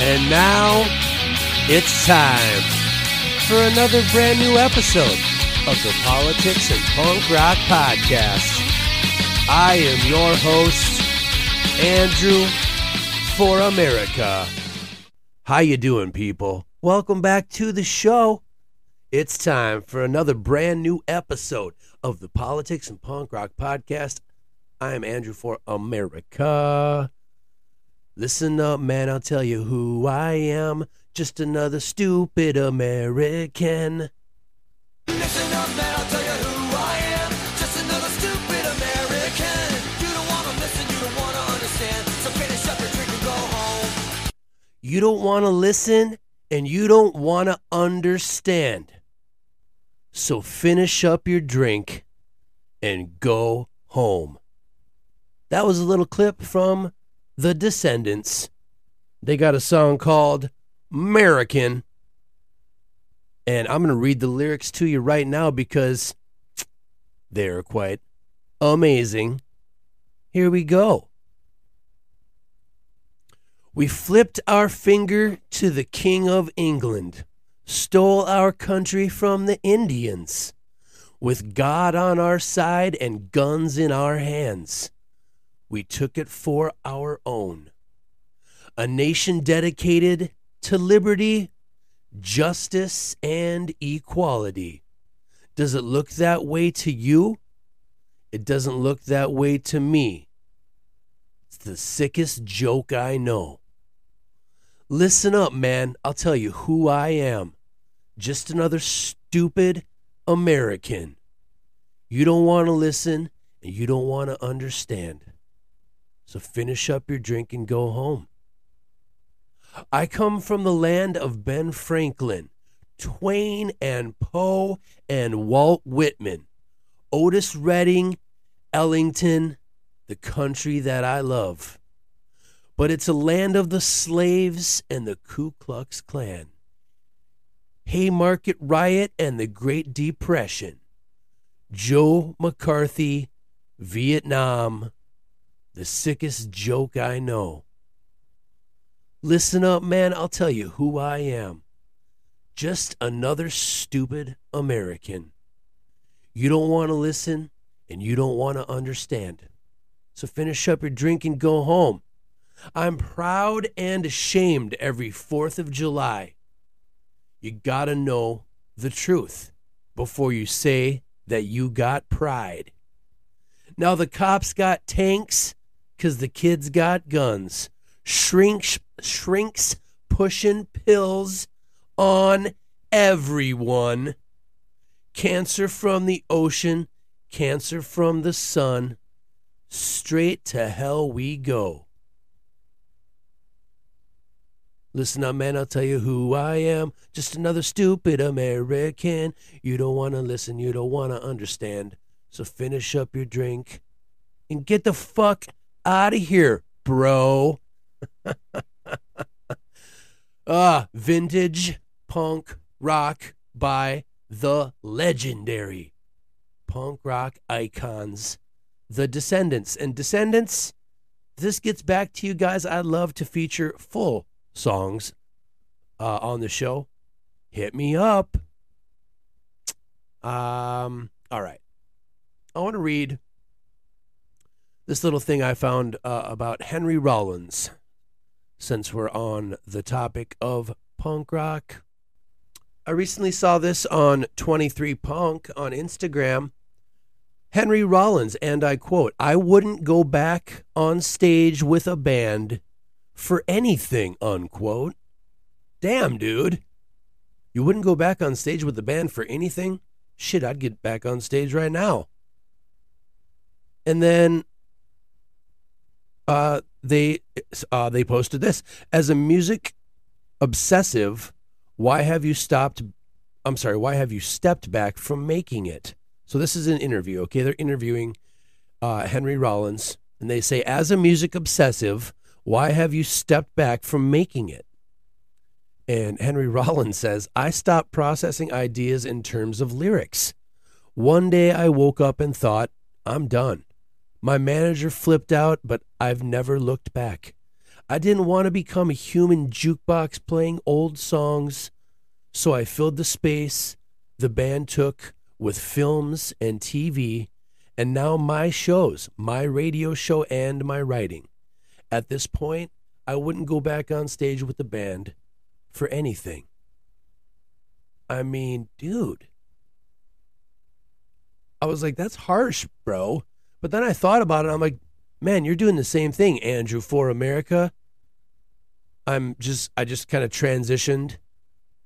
And now it's time for another brand new episode of the Politics and Punk Rock Podcast. I am your host, Andrew for America. How you doing, people? Welcome back to the show. It's time for another brand new episode of the Politics and Punk Rock Podcast. I am Andrew for America. Listen up, man, I'll tell you who I am. Just another stupid American. Listen up, man, I'll tell you who I am. Just another stupid American. You don't wanna listen, you don't wanna understand. So finish up your drink and go home. You don't want to listen and you don't want to understand. So finish up your drink and go home. That was a little clip from The Descendents. They got a song called 'Merican. And I'm going to read the lyrics to you right now because they're quite amazing. Here we go. We flipped our finger to the King of England, stole our country from the Indians. With God on our side and guns in our hands, we took it for our own. A nation dedicated to liberty, justice, and equality. Does it look that way to you? It doesn't look that way to me. It's the sickest joke I know. Listen up, man. I'll tell you who I am. Just another stupid American. You don't want to listen and you don't want to understand. So finish up your drink and go home. I come from the land of Ben Franklin, Twain and Poe and Walt Whitman, Otis Redding, Ellington, the country that I love. But it's a land of the slaves and the Ku Klux Klan. Haymarket Riot and the Great Depression. Joe McCarthy, Vietnam, the sickest joke I know. Listen up, man, I'll tell you who I am. Just another stupid American. You don't want to listen and you don't want to understand. So finish up your drink and go home. I'm proud and ashamed every 4th of July. You gotta know the truth before you say that you got pride. Now the cops got tanks because the kids got guns. Shrinks, shrinks pushing pills on everyone. Cancer from the ocean, cancer from the sun. Straight to hell we go. Listen up, man, I'll tell you who I am. Just another stupid American. You don't want to listen, you don't want to understand. So finish up your drink and get the fuck out of here, bro. ah, vintage punk rock by the legendary punk rock icons, the Descendents. And Descendents, this gets back to you guys. I love to feature full songs uh, on the show. Hit me up. Um, all right. I want to read this little thing I found uh, about Henry Rollins since we're on the topic of punk rock. I recently saw this on 23 Punk on Instagram. Henry Rollins, and I quote, I wouldn't go back on stage with a band for anything, unquote. Damn, dude. You wouldn't go back on stage with the band for anything? Shit, I'd get back on stage right now. And then uh, they uh, they posted this as a music obsessive. Why have you stopped? I'm sorry. Why have you stepped back from making it? So this is an interview. Okay, they're interviewing uh, Henry Rollins, and they say, as a music obsessive, why have you stepped back from making it? And Henry Rollins says, I stopped processing ideas in terms of lyrics. One day I woke up and thought, I'm done. My manager flipped out, but I've never looked back. I didn't want to become a human jukebox playing old songs, so I filled the space the band took with films and TV, and now my shows, my radio show, and my writing. At this point, I wouldn't go back on stage with the band for anything. I mean, dude. I was like, that's harsh, bro. But then I thought about it. I'm like, man, you're doing the same thing, Andrew, for America. I'm just, I just kind of transitioned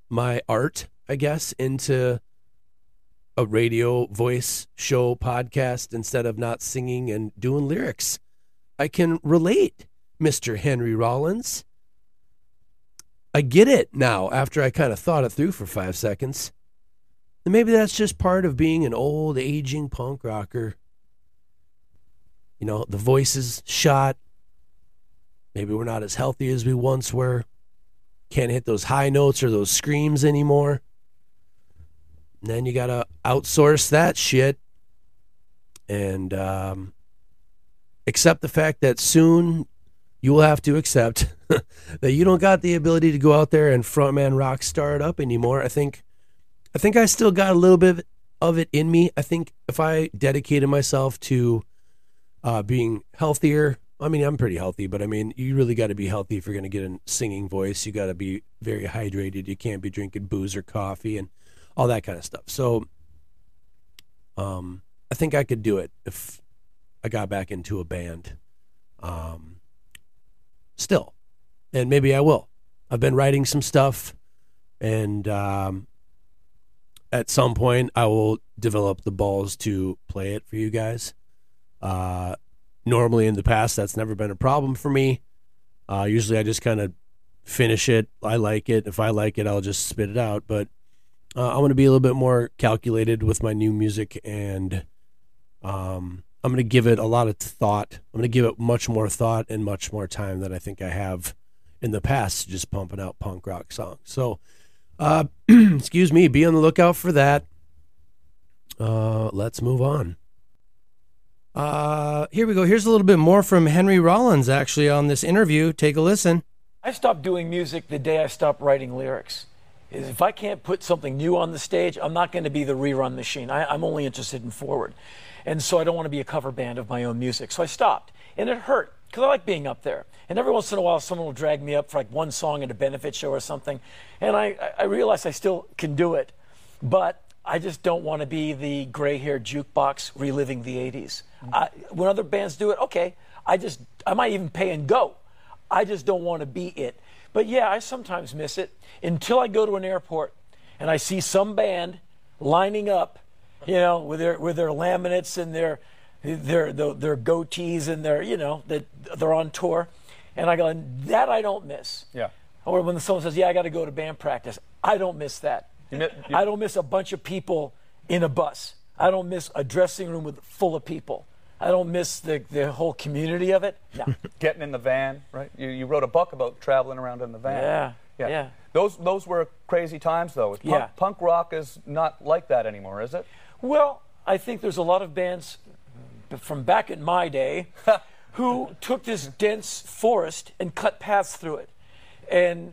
my art, I guess, into a radio voice show podcast instead of not singing and doing lyrics. I can relate, Mr. Henry Rollins. I get it now after I kind of thought it through for five seconds. And maybe that's just part of being an old, aging punk rocker. You know, the voice is shot. Maybe we're not as healthy as we once were. Can't hit those high notes or those screams anymore. And then you got to outsource that shit and um, accept the fact that soon you will have to accept that you don't got the ability to go out there and frontman rock star it up anymore. I think I think I still got a little bit of it in me. I think if I dedicated myself to uh, being healthier, I mean, I'm pretty healthy, but I mean, you really got to be healthy if you're going to get a singing voice. You got to be very hydrated. You can't be drinking booze or coffee and all that kind of stuff. So, um, I think I could do it if I got back into a band. Um, still, and maybe I will. I've been writing some stuff, and um, at some point I will develop the balls to play it for you guys. Uh, normally in the past, that's never been a problem for me. Uh, usually I just kind of finish it. I like it. If I like it, I'll just spit it out. But uh, I want to be a little bit more calculated with my new music, and um, I'm going to give it a lot of thought. I'm going to give it much more thought and much more time than I think I have in the past, just pumping out punk rock songs. So, uh, excuse me, be on the lookout for that. Uh, let's move on. Uh, here we go. Here's a little bit more from Henry Rollins actually on this interview. Take a listen. I stopped doing music the day I stopped writing lyrics. Is if I can't put something new on the stage, I'm not going to be the rerun machine. I, I'm only interested in forward. And so I don't want to be a cover band of my own music. So I stopped. And it hurt because I like being up there. And every once in a while, someone will drag me up for like one song at a benefit show or something. And I, I realize I still can do it. But I just don't want to be the gray haired jukebox reliving the 80s. Mm-hmm. I, when other bands do it, okay. I just, I might even pay and go. I just don't want to be it. But yeah, I sometimes miss it until I go to an airport and I see some band lining up, you know, with their with their laminates and their their their, their goatees and their you know that they're on tour, and I go that I don't miss. Yeah. Or when someone says, "Yeah, I got to go to band practice," I don't miss that. You mi- you- I don't miss a bunch of people in a bus. I don't miss a dressing room with full of people. I don't miss the, the whole community of it. No. Getting in the van, right? You, you wrote a book about traveling around in the van. Yeah, yeah. Those those were crazy times, though. Punk, Yeah. punk rock is not like that anymore, is it? Well, I think there's a lot of bands from back in my day who took this dense forest and cut paths through it. And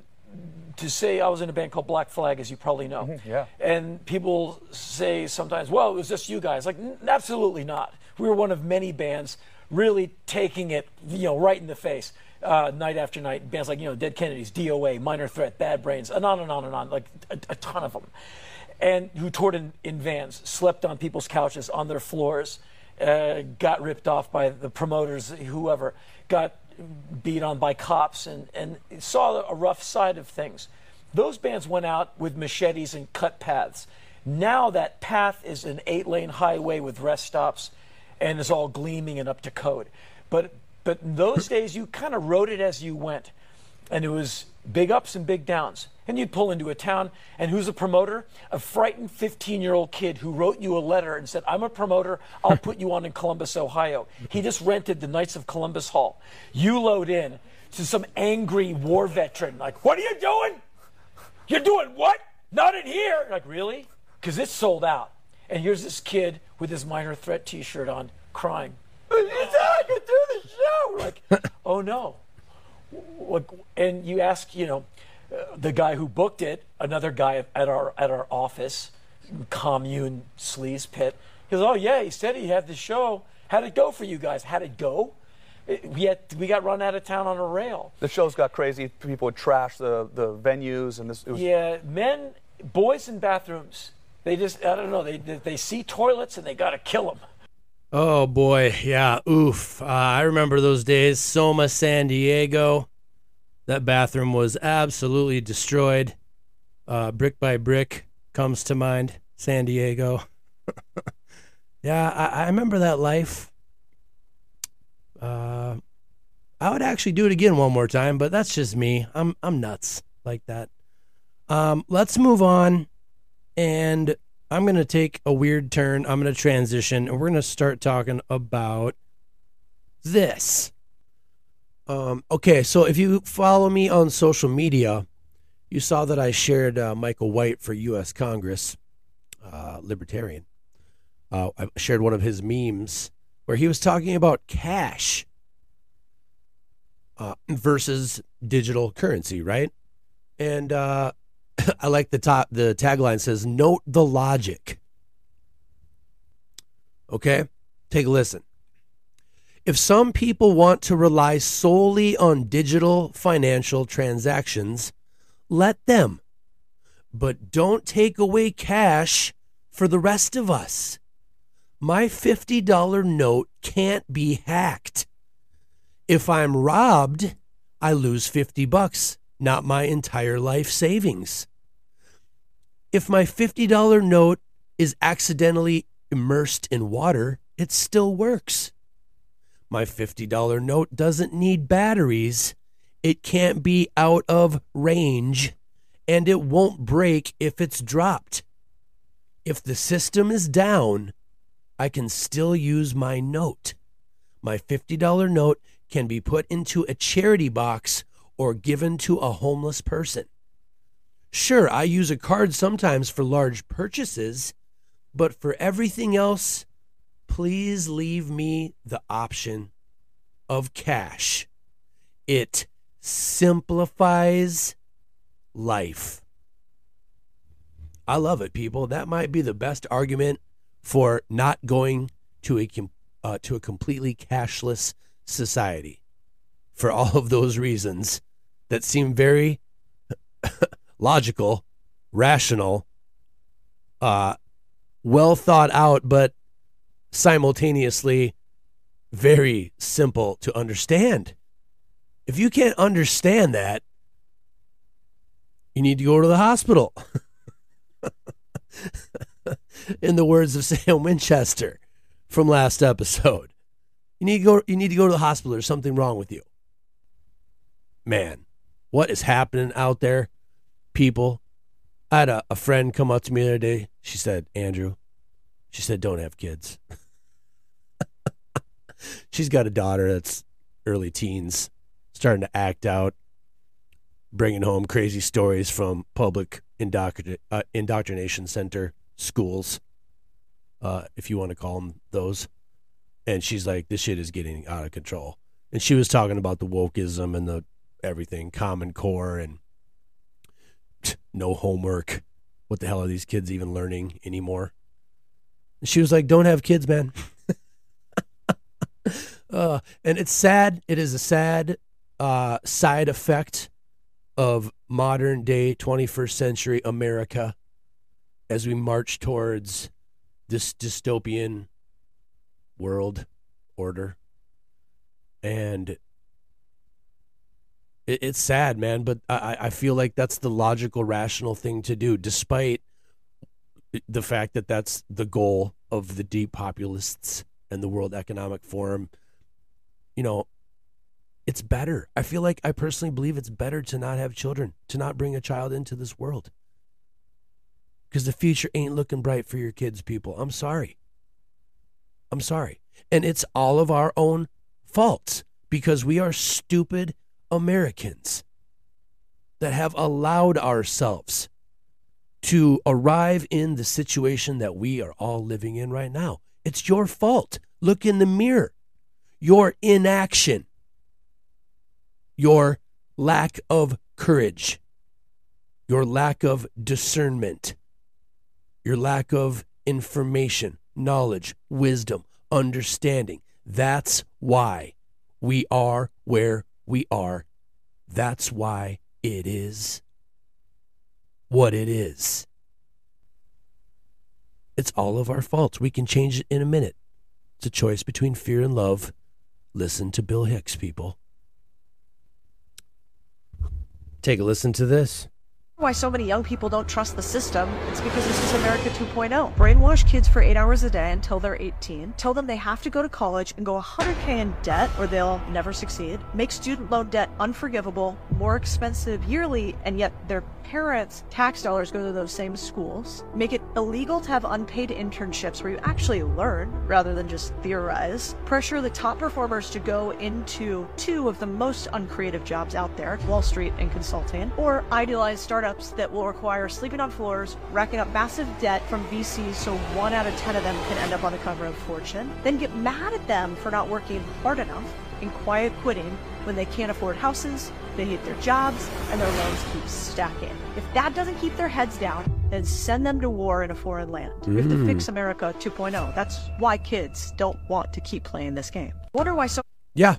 to say I was in a band called Black Flag, as you probably know. yeah. And people say sometimes, well, it was just you guys. Like, "N- absolutely not. We were one of many bands really taking it, you know, right in the face. Uh, night after night, bands like you know Dead Kennedys, DOA, Minor Threat, Bad Brains, and on and on and on, like a, a ton of them, and who toured in, in vans, slept on people's couches, on their floors, uh, got ripped off by the promoters, whoever, got beat on by cops, and, and saw a rough side of things. Those bands went out with machetes and cut paths. Now that path is an eight lane highway with rest stops and is all gleaming and up to code. But but in those days, you kind of wrote it as you went, and it was big ups and big downs. And you'd pull into a town, and who's a promoter? A frightened 15 year old kid who wrote you a letter and said, I'm a promoter, I'll put you on in Columbus, Ohio. He just rented the Knights of Columbus Hall. You load in to some angry war veteran, like, What are you doing? You're doing what? Not in here. Like, really? Because it's sold out. And here's this kid with his minor threat t shirt on, crying. You It's I can do the show. Like, oh no. And you ask, you know, the guy who booked it, another guy at our at our office, commune sleaze pit. He goes, oh yeah, he said he had the show. How'd it go for you guys? How'd it go? We had we got run out of town on a rail. The shows got crazy. People would trash the, the venues, and this. It was, Yeah, men, boys in bathrooms. They just I don't know. They they, they see toilets and they got to kill them. Oh boy, yeah, oof. Uh, I remember those days. Soma, San Diego. That bathroom was absolutely destroyed. Uh, brick by brick comes to mind. San Diego. yeah, I, I remember that life. Uh, I would actually do it again one more time, but that's just me. I'm I'm nuts like that. Um, let's move on, and I'm gonna take a weird turn. I'm gonna transition, and we're gonna start talking about this. Um, okay, so if you follow me on social media, you saw that I shared uh, Michael White for U.S. Congress, uh, libertarian. Uh, I shared one of his memes where he was talking about cash uh, versus digital currency, right? And uh, I like the top. The tagline says, "Note the logic." Okay, take a listen. If some people want to rely solely on digital financial transactions, let them. But don't take away cash for the rest of us. My $50 note can't be hacked. If I'm robbed, I lose 50 bucks, not my entire life savings. If my $50 note is accidentally immersed in water, it still works. My $50 note doesn't need batteries. It can't be out of range, and it won't break if it's dropped. If the system is down, I can still use my note. My $50 note can be put into a charity box or given to a homeless person. Sure, I use a card sometimes for large purchases, but for everything else, please leave me the option of cash. It simplifies life. I love it, people. That might be the best argument for not going to a uh, to a completely cashless society. For all of those reasons that seem very logical, rational, uh, well thought out, but simultaneously very simple to understand. If you can't understand that, you need to go to the hospital. In the words of Sam Winchester from last episode. You need to go you need to go to the hospital. There's something wrong with you. Man, what is happening out there? People. I had a, a friend come up to me the other day. She said, Andrew, she said, don't have kids. She's got a daughter that's early teens, starting to act out, bringing home crazy stories from public indoctrin- uh, indoctrination center schools, uh, if you want to call them those. And she's like, this shit is getting out of control. And she was talking about the wokeism and the everything, Common Core and no homework. What the hell are these kids even learning anymore? And she was like, don't have kids, man. uh, and it's sad. It is a sad uh, side effect of modern day 21st century America as we march towards this dystopian world order. And it, it's sad, man, but I, I feel like that's the logical, rational thing to do, despite the fact that that's the goal of the deep populists and the World Economic Forum, you know, it's better. I feel like I personally believe it's better to not have children, to not bring a child into this world. Because the future ain't looking bright for your kids, people. I'm sorry. I'm sorry. And it's all of our own faults because we are stupid Americans that have allowed ourselves to arrive in the situation that we are all living in right now. It's your fault. Look in the mirror. Your inaction, your lack of courage, your lack of discernment, your lack of information, knowledge, wisdom, understanding. That's why we are where we are. That's why it is what it is. It's all of our faults. We can change it in a minute. It's a choice between fear and love. Listen to Bill Hicks, people. Take a listen to this. Why so many young people don't trust the system? It's because this is America 2.0. Brainwash kids for eight hours a day until they're 18. Tell them they have to go to college and go 100k in debt or they'll never succeed. Make student loan debt unforgivable, more expensive yearly, and yet their parents' tax dollars go to those same schools. Make it illegal to have unpaid internships where you actually learn rather than just theorize. Pressure the top performers to go into two of the most uncreative jobs out there, Wall Street and consulting, or idealize startups that will require sleeping on floors, racking up massive debt from VCs so one out of 10 of them can end up on the cover of Fortune. Then get mad at them for not working hard enough and quiet quitting when they can't afford houses, they hate their jobs, and their loans keep stacking. If that doesn't keep their heads down, then send them to war in a foreign land. We have to fix mm. America 2.0. That's why kids don't want to keep playing this game. Wonder why so Yeah.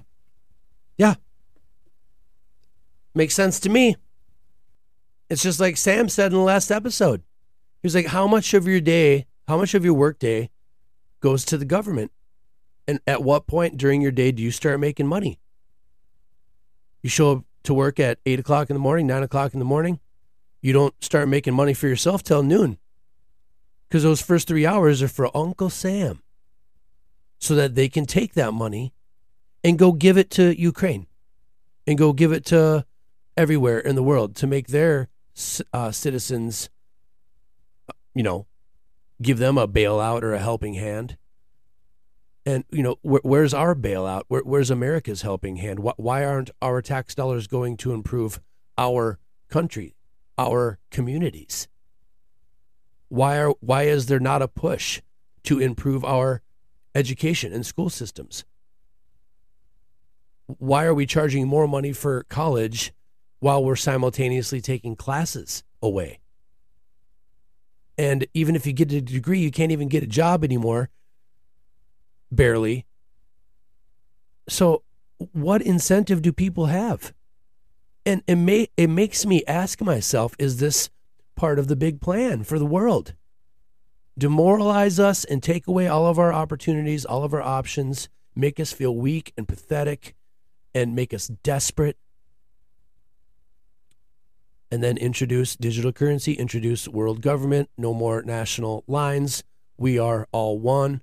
Yeah. Makes sense to me. It's just like Sam said in the last episode. He was like, How much of your day, how much of your work day goes to the government? And at what point during your day do you start making money? You show up to work at eight o'clock in the morning, nine o'clock in the morning. You don't start making money for yourself till noon. Because those first three hours are for Uncle Sam. So that they can take that money and go give it to Ukraine and go give it to everywhere in the world to make their uh, citizens, you know, give them a bailout or a helping hand. And, you know, wh- where's our bailout? Where, where's America's helping hand? Wh- why aren't our tax dollars going to improve our country, our communities? Why, are, why is there not a push to improve our education and school systems? why are we charging more money for college while we're simultaneously taking classes away? And even if you get a degree, you can't even get a job anymore, barely. So, what incentive do people have? And it, may, it makes me ask myself is this part of the big plan for the world? Demoralize us and take away all of our opportunities, all of our options, make us feel weak and pathetic and make us desperate. And then introduce digital currency, introduce world government, no more national lines. We are all one.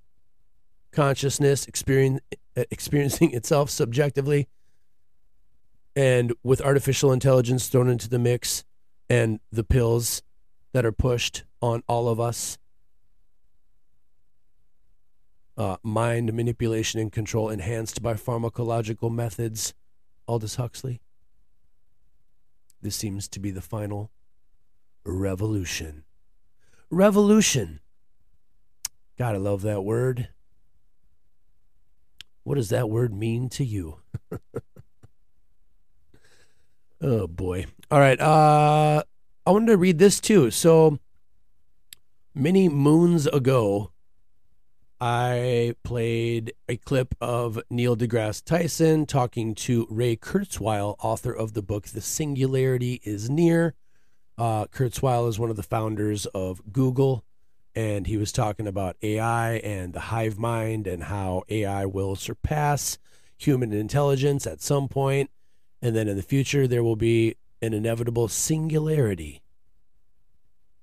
Consciousness experience, experiencing itself subjectively. And with artificial intelligence thrown into the mix and the pills that are pushed on all of us, uh, mind manipulation and control enhanced by pharmacological methods. Aldous Huxley. This seems to be the final revolution. Revolution. Gotta love that word. What does that word mean to you? oh boy. All right. Uh I wanted to read this too. So many moons ago, I played a clip of Neil deGrasse Tyson talking to Ray Kurzweil, author of the book The Singularity is Near. Uh, Kurzweil is one of the founders of Google, and he was talking about AI and the hive mind and how AI will surpass human intelligence at some point, and then in the future there will be an inevitable singularity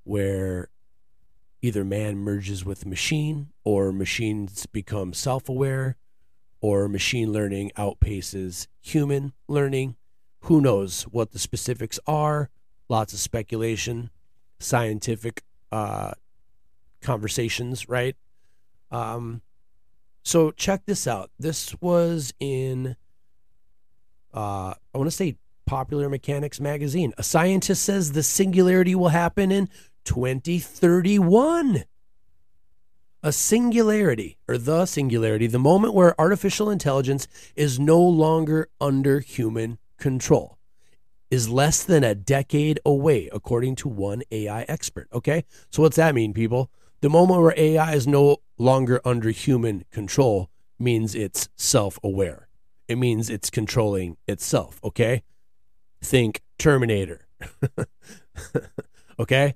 where either man merges with machine or machines become self aware or machine learning outpaces human learning. Who knows what the specifics are? Lots of speculation, scientific uh, conversations, right? Um, so check this out. This was in, uh, I want to say Popular Mechanics magazine. A scientist says the singularity will happen in 2031. A singularity, or the singularity, the moment where artificial intelligence is no longer under human control, is less than a decade away, according to one AI expert. Okay? So, what's that mean, people? The moment where AI is no longer under human control means it's self aware. It means it's controlling itself. Okay? Think Terminator. okay?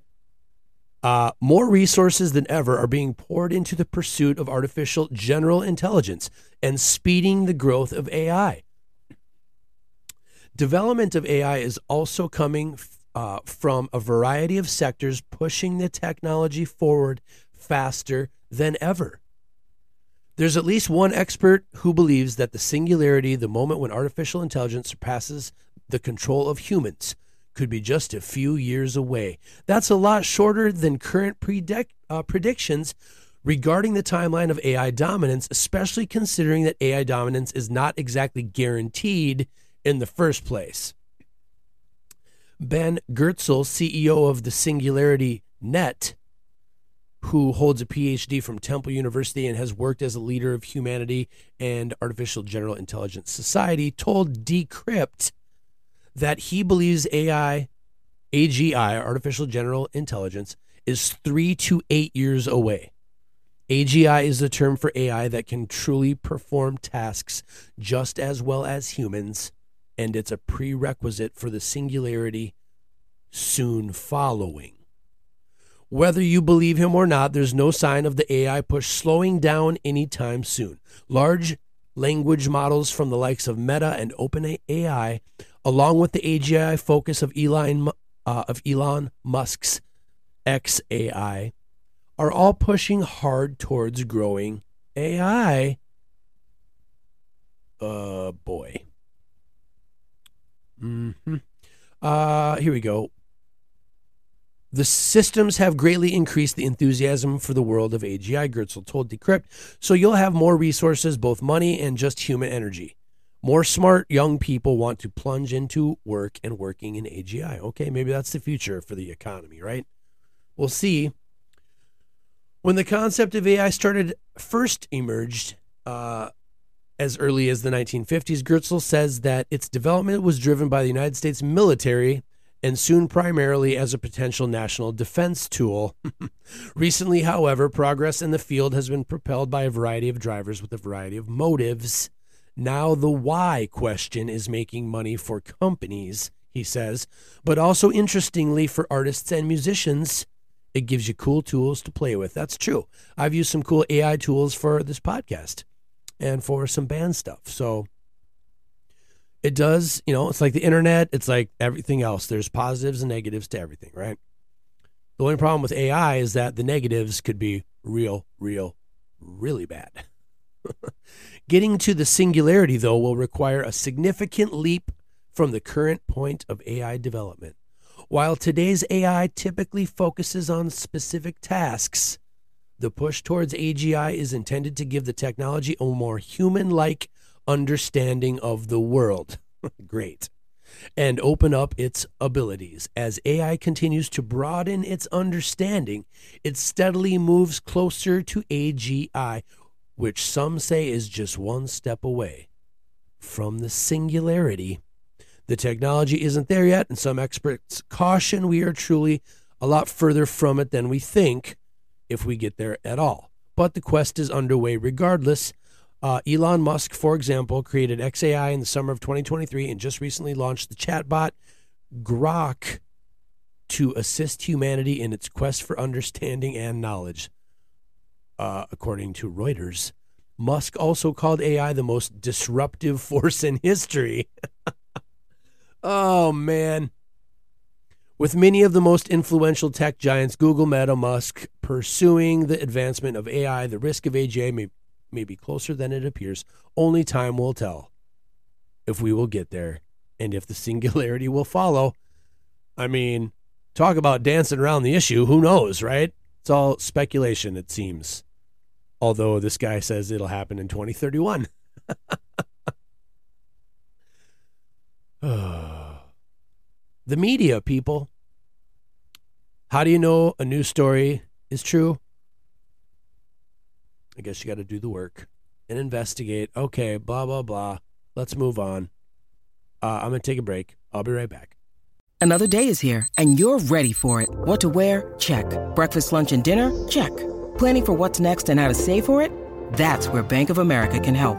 Uh, more resources than ever are being poured into the pursuit of artificial general intelligence and speeding the growth of AI. Development of AI is also coming uh, from a variety of sectors pushing the technology forward faster than ever. There's at least one expert who believes that the singularity, the moment when artificial intelligence surpasses the control of humans, could be just a few years away. That's a lot shorter than current uh, predictions regarding the timeline of AI dominance, especially considering that AI dominance is not exactly guaranteed in the first place. Ben Goertzel, CEO of the Singularity Net, who holds a PhD from Temple University and has worked as a leader of humanity and artificial general intelligence society, told Decrypt that he believes AI, AGI, artificial general intelligence, is three to eight years away. AGI is the term for AI that can truly perform tasks just as well as humans, and it's a prerequisite for the singularity soon following. Whether you believe him or not, there's no sign of the AI push slowing down anytime soon. Large language models from the likes of Meta and OpenAI, along with the AGI focus of Elon uh, of Elon Musk's XAI, are all pushing hard towards growing AI. Uh, boy. Hmm. Uh, here we go. The systems have greatly increased the enthusiasm for the world of AGI, Goertzel told Decrypt, so you'll have more resources, both money and just human energy. More smart young people want to plunge into work and working in AGI. Okay, maybe that's the future for the economy, right? We'll see. When the concept of AI started first emerged uh, as early as the 1950s, Goertzel says that its development was driven by the United States military and soon primarily as a potential national defense tool. Recently, however, progress in the field has been propelled by a variety of drivers with a variety of motives. Now, the why question is making money for companies, he says, but also interestingly for artists and musicians. It gives you cool tools to play with. That's true. I've used some cool AI tools for this podcast and for some band stuff. So, it does, you know, it's like the internet, it's like everything else. There's positives and negatives to everything, right? The only problem with AI is that the negatives could be real, real, really bad. Getting to the singularity, though, will require a significant leap from the current point of AI development. While today's AI typically focuses on specific tasks, the push towards AGI is intended to give the technology a more human like understanding of the world. Great. And open up its abilities. As AI continues to broaden its understanding, it steadily moves closer to AGI, which some say is just one step away from the singularity. The technology isn't there yet, and some experts caution we are truly a lot further from it than we think if we get there at all. But the quest is underway regardless, uh, Elon Musk, for example, created XAI in the summer of 2023 and just recently launched the chatbot Grok to assist humanity in its quest for understanding and knowledge, uh, according to Reuters. Musk also called AI the most disruptive force in history. oh, man. With many of the most influential tech giants, Google, Meta, Musk, pursuing the advancement of AI, the risk of AGI may, may be closer than it appears. Only time will tell if we will get there and if the singularity will follow. I mean, talk about dancing around the issue. Who knows, right? It's all speculation, it seems. Although this guy says it'll happen in 2031. the media, people. How do you know a news story is true? I guess you got to do the work and investigate. Okay, blah, blah, blah. Let's move on. Uh, I'm going to take a break. I'll be right back. Another day is here, and you're ready for it. What to wear? Check. Breakfast, lunch, and dinner? Check. Planning for what's next and how to save for it? That's where Bank of America can help.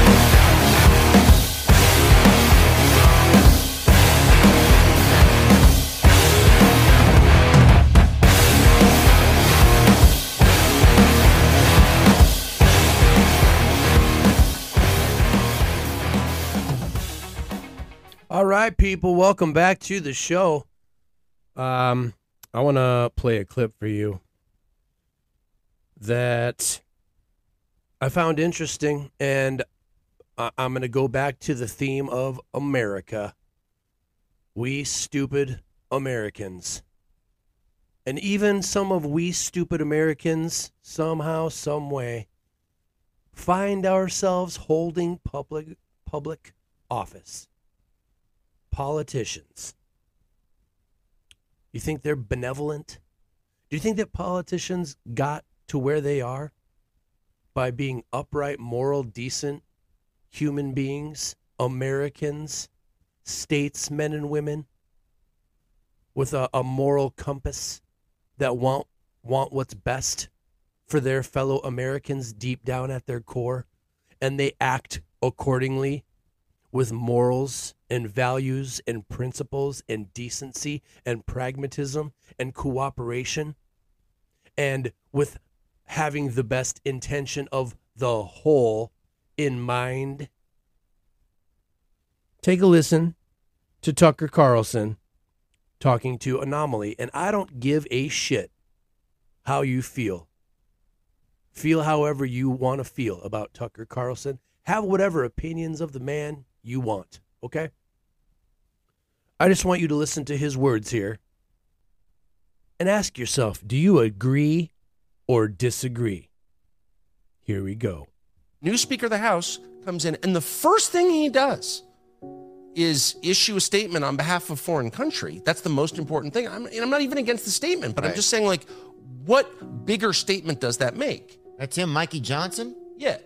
Right, people, welcome back to the show. Um, I want to play a clip for you that I found interesting, and I- I'm going to go back to the theme of America. We stupid Americans. And even some of we stupid Americans, somehow, some way, find ourselves holding public public office politicians. You think they're benevolent? Do you think that politicians got to where they are by being upright, moral, decent human beings, Americans, statesmen and women with a, a moral compass that want want what's best for their fellow Americans deep down at their core and they act accordingly with morals and values and principles and decency and pragmatism and cooperation and with having the best intention of the whole in mind. Take a listen to Tucker Carlson talking to Anomaly, and I don't give a shit how you feel. Feel however you want to feel about Tucker Carlson. Have whatever opinions of the man you want, okay? I just want you to listen to his words here and ask yourself do you agree or disagree? Here we go. new Speaker of the House comes in, and the first thing he does is issue a statement on behalf of a foreign country. That's the most important thing. I'm, and I'm not even against the statement, but I'm just saying, like, what bigger statement does that make? That's him, Mikey Johnson. Yeah.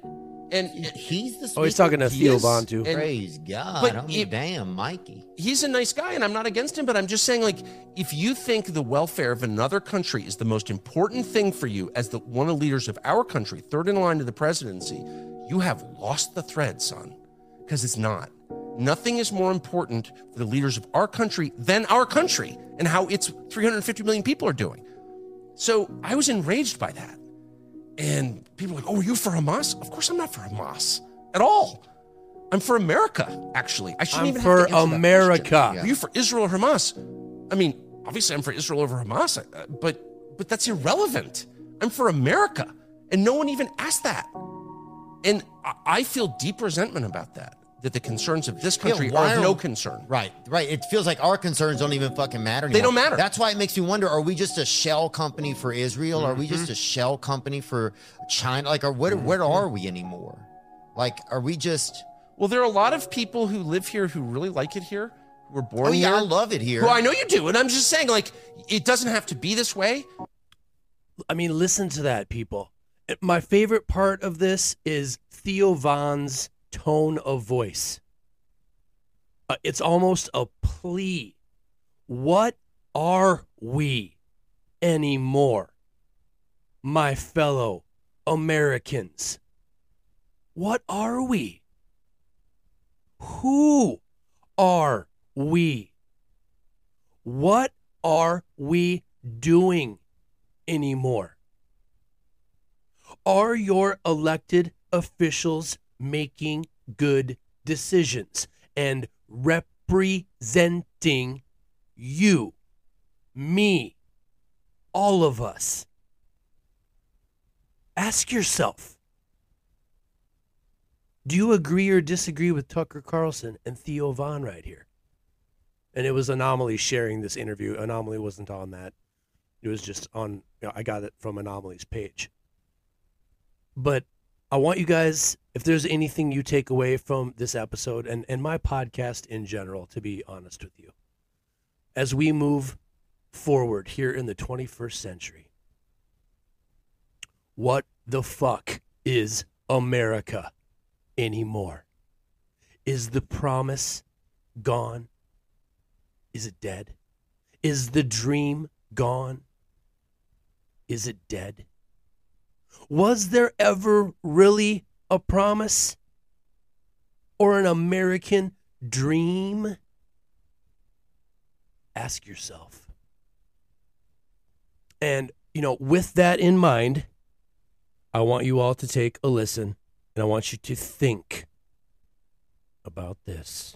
And He's the. Oh, he's talking to He Theo is. Von, too. And- Praise God! but I mean, if- damn, Mikey. he's a nice guy, and I'm not against him, but I'm just saying, like, if you think the welfare of another country is the most important thing for you as the one of the leaders of our country, third in line to the presidency, you have lost the thread, son. Because it's not. Nothing is more important for the leaders of our country than our country and how its 350 million people are doing. So I was enraged by that. And people are like, oh, are you for Hamas? Of course I'm not for Hamas at all. I'm for America, actually. I shouldn't I'm even for have to answer that America. question. Are you for Israel or Hamas? I mean, obviously I'm for Israel over Hamas, uh, but but that's irrelevant. I'm for America, and no one even asked that. And I feel deep resentment about that. That the concerns of this country why are of are- no concern. Right, right. It feels like our concerns don't even fucking matter. They don't matter. That's why it makes me wonder: Are we just a shell company for Israel? Are we Mm-hmm. just a shell company for China? Like, or what? Where are we anymore? Like, are we just? Well, there are a lot of people who live here who really like it here, who were born Oh here. yeah, I love it here. Well, I know you do, and I'm just saying, like, it doesn't have to be this way. I mean, listen to that, people. My favorite part of this is Theo Von's tone of voice. Uh, it's almost a plea. What are we anymore, my fellow Americans? What are we? Who are we? What are we doing anymore? Are your elected officials making good decisions and representing you, me, all of us? Ask yourself do you agree or disagree with Tucker Carlson and Theo Von right here? And it was Anomaly sharing this interview. Anomaly wasn't on that. It was just on, you know, I got it from Anomaly's page. But I want you guys, if there's anything you take away from this episode and, and my podcast in general, to be honest with you, as we move forward here in the 21st century, what the fuck is America anymore? Is the promise gone? Is it dead? Is the dream gone? Is it dead? Was there ever really a promise or an American dream? Ask yourself. And, you know, with that in mind, I want you all to take a listen and I want you to think about this.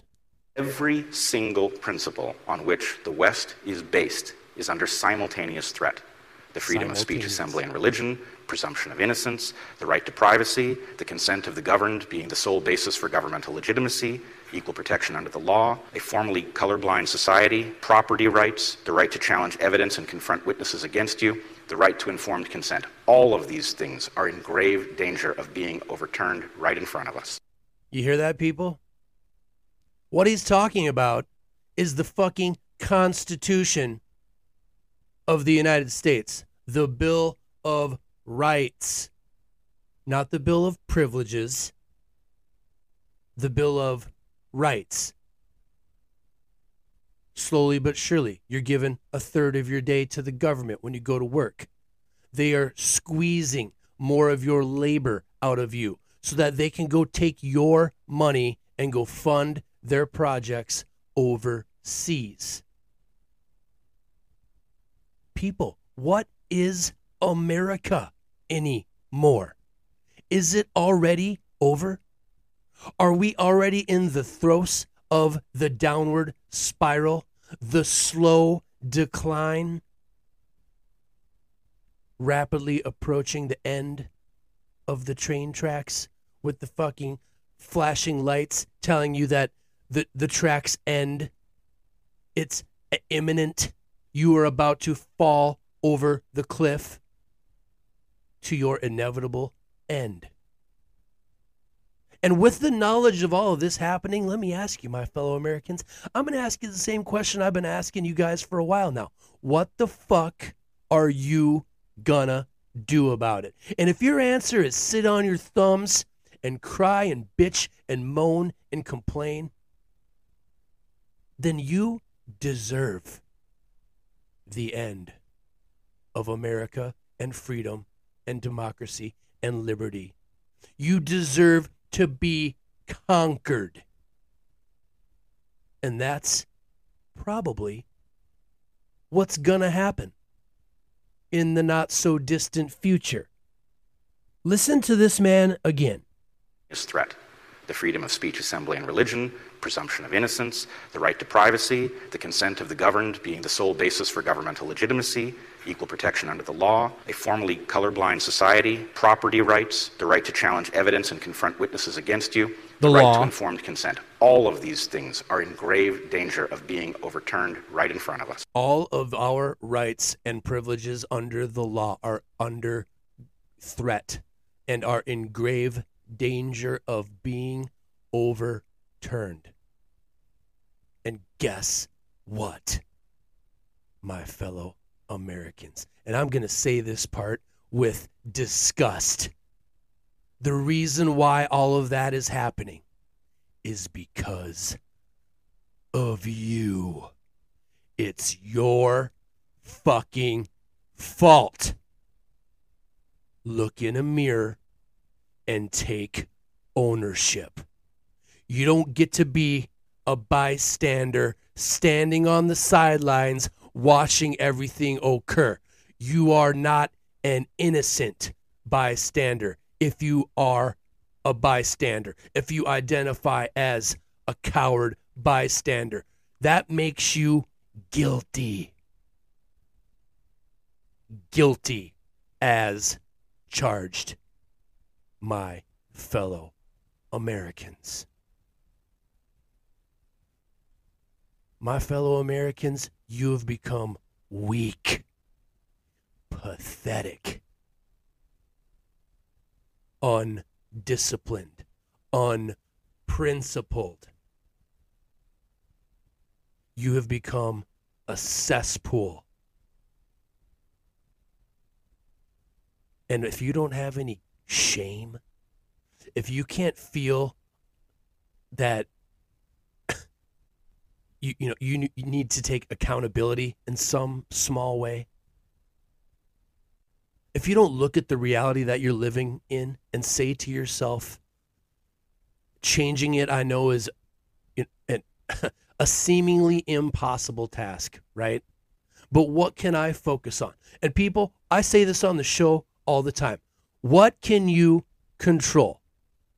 Every single principle on which the West is based is under simultaneous threat. The freedom of speech, assembly, and religion, presumption of innocence, the right to privacy, the consent of the governed being the sole basis for governmental legitimacy, equal protection under the law, a formally colorblind society, property rights, the right to challenge evidence and confront witnesses against you, the right to informed consent. All of these things are in grave danger of being overturned right in front of us. You hear that, people? What he's talking about is the fucking Constitution of the United States, the Bill of Rights, not the Bill of Privileges, the Bill of Rights. Slowly but surely, you're given a third of your day to the government when you go to work. They are squeezing more of your labor out of you so that they can go take your money and go fund their projects overseas. People, what is America anymore? Is it already over? Are we already in the throes of the downward spiral, the slow decline, rapidly approaching the end of the train tracks with the fucking flashing lights telling you that the, the tracks end? It's imminent. You are about to fall over the cliff to your inevitable end. And with the knowledge of all of this happening, let me ask you, my fellow Americans, I'm going to ask you the same question I've been asking you guys for a while now. What the fuck are you gonna do about it? And if your answer is sit on your thumbs and cry and bitch and moan and complain, then you deserve the end of America and freedom and democracy and liberty. You deserve to be conquered. And that's probably what's going to happen in the not so distant future. Listen to this man again. is threat. The freedom of speech, assembly, and religion, presumption of innocence, the right to privacy, the consent of the governed being the sole basis for governmental legitimacy, equal protection under the law, a formally colorblind society, property rights, the right to challenge evidence and confront witnesses against you, The right law. to informed consent. All of these things are in grave danger of being overturned right in front of us. All of our rights and privileges under the law are under threat and are in grave danger of being overturned. And guess what, my fellow Americans? And I'm going to say this part with disgust. The reason why all of that is happening is because of you. It's your fucking fault. Look in a mirror and take ownership. You don't get to be a bystander standing on the sidelines watching everything occur. You are not an innocent bystander if you are a bystander, if you identify as a coward bystander. That makes you guilty. Guilty as charged, my fellow Americans. My fellow Americans, you have become weak, pathetic, undisciplined, unprincipled. You have become a cesspool. And if you don't have any shame, if you can't feel that you you know you, you need to take accountability in some small way. If you don't look at the reality that you're living in and say to yourself changing it i know is an- a seemingly impossible task right? But what can i focus on? And people i say this on the show all the time. What can you control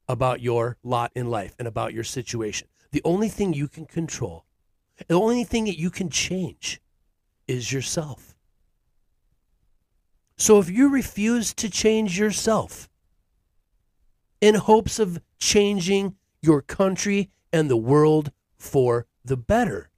about your lot in life and about your situation? The only thing you can control the only thing that you can change is yourself. So if you refuse to change yourself in hopes of changing your country and the world for the better,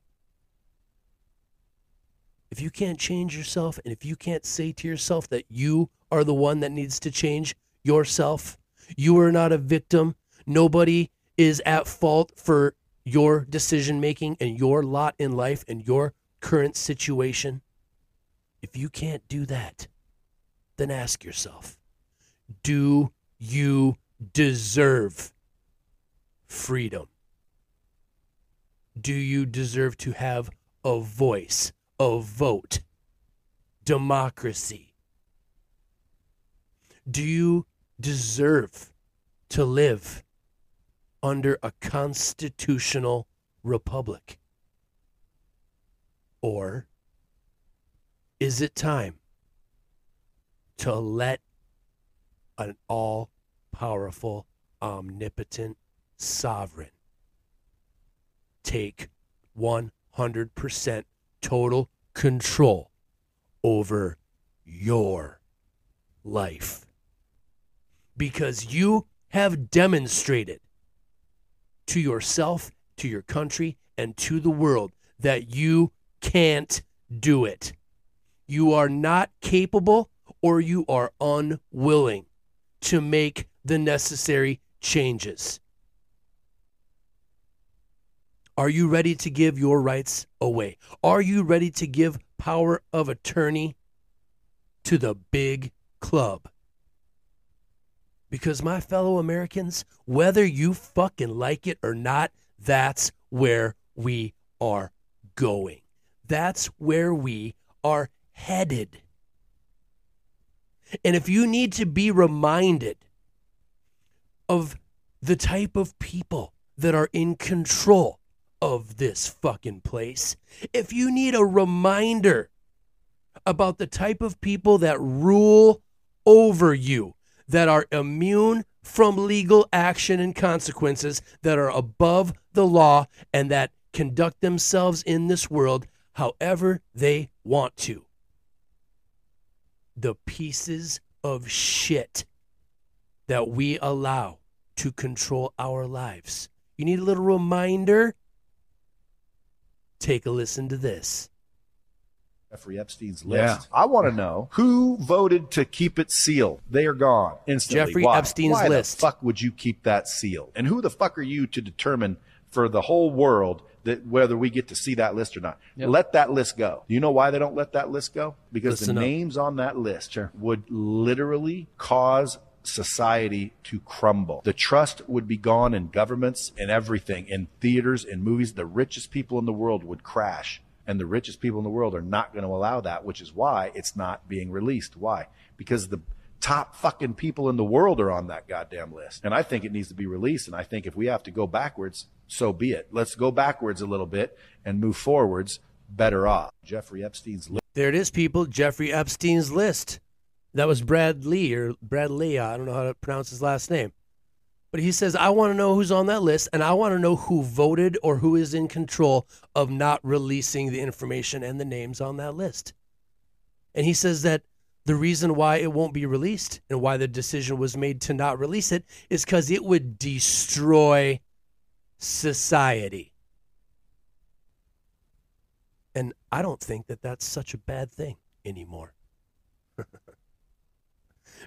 if you can't change yourself and if you can't say to yourself that you are the one that needs to change yourself, you are not a victim. Nobody is at fault for your decision making and your lot in life and your current situation, if you can't do that, then ask yourself do you deserve freedom? Do you deserve to have a voice, a vote, democracy? Do you deserve to live under a constitutional republic? Or is it time to let an all powerful, omnipotent sovereign take 100% total control over your life? Because you have demonstrated to yourself, to your country, and to the world that you can't do it. You are not capable or you are unwilling to make the necessary changes. Are you ready to give your rights away? Are you ready to give power of attorney to the big club? Because, my fellow Americans, whether you fucking like it or not, that's where we are going. That's where we are headed. And if you need to be reminded of the type of people that are in control of this fucking place, if you need a reminder about the type of people that rule over you, that are immune from legal action and consequences, that are above the law, and that conduct themselves in this world however they want to. The pieces of shit that we allow to control our lives. You need a little reminder? Take a listen to this. Jeffrey Epstein's list. Yeah. I want to know who voted to keep it sealed. They are gone instantly. Jeffrey Why? Epstein's Why list. the fuck would you keep that sealed? And who the fuck are you to determine for the whole world that whether we get to see that list or not? Yep. Let that list go. You know why they don't let that list go? Because Listen the up. names on that list would literally cause society to crumble. The trust would be gone in governments and everything, in theaters, in movies. The richest people in the world would crash. And the richest people in the world are not going to allow that, which is why it's not being released. Why? Because the top fucking people in the world are on that goddamn list. And I think it needs to be released. And I think if we have to go backwards, so be it. Let's go backwards a little bit and move forwards better off. Jeffrey Epstein's list. There it is, people. Jeffrey Epstein's list. That was Brad Lee or Brad Leah. I don't know how to pronounce his last name. But he says, I want to know who's on that list and I want to know who voted or who is in control of not releasing the information and the names on that list. And he says that the reason why it won't be released and why the decision was made to not release it is because it would destroy society. And I don't think that that's such a bad thing anymore.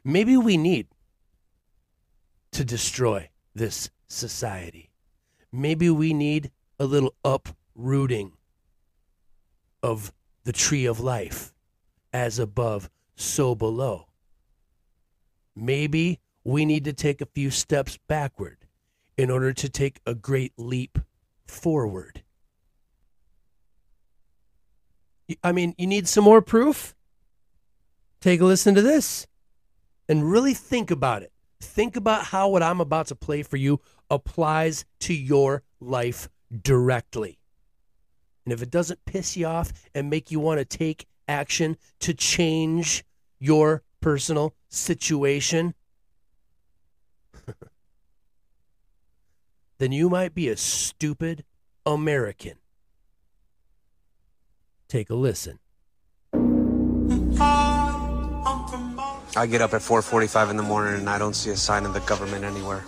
Maybe we need to destroy this society. Maybe we need a little uprooting of the tree of life as above, so below. Maybe we need to take a few steps backward in order to take a great leap forward. I mean, you need some more proof? Take a listen to this and really think about it. Think about how what I'm about to play for you applies to your life directly. And if it doesn't piss you off and make you want to take action to change your personal situation, then you might be a stupid American. Take a listen. I get up at 4:45 in the morning and I don't see a sign of the government anywhere.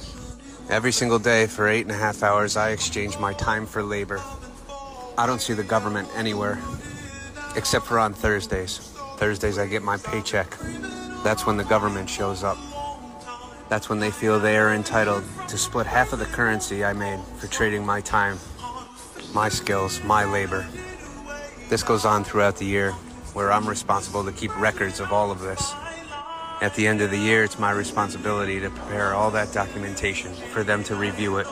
Every single day for eight and a half hours, I exchange my time for labor. I don't see the government anywhere, except for on Thursdays. Thursdays, I get my paycheck. That's when the government shows up. That's when they feel they are entitled to split half of the currency I made for trading my time, my skills, my labor. This goes on throughout the year, where I'm responsible to keep records of all of this. At the end of the year, it's my responsibility to prepare all that documentation for them to review it.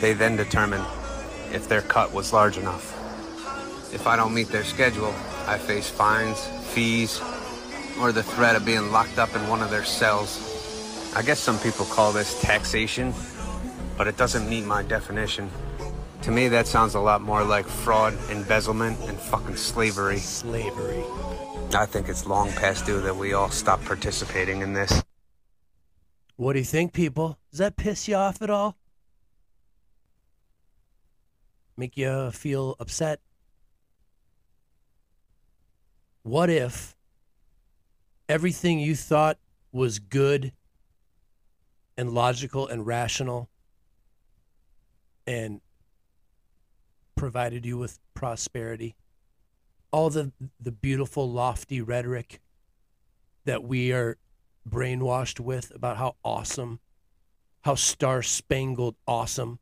They then determine if their cut was large enough. If I don't meet their schedule, I face fines, fees, or the threat of being locked up in one of their cells. I guess some people call this taxation, but it doesn't meet my definition. To me, that sounds a lot more like fraud, embezzlement, and fucking slavery. Slavery. I think it's long past due that we all stop participating in this. What do you think, people? Does that piss you off at all? Make you feel upset? What if everything you thought was good and logical and rational and provided you with prosperity? All the the beautiful lofty rhetoric that we are brainwashed with about how awesome how star spangled awesome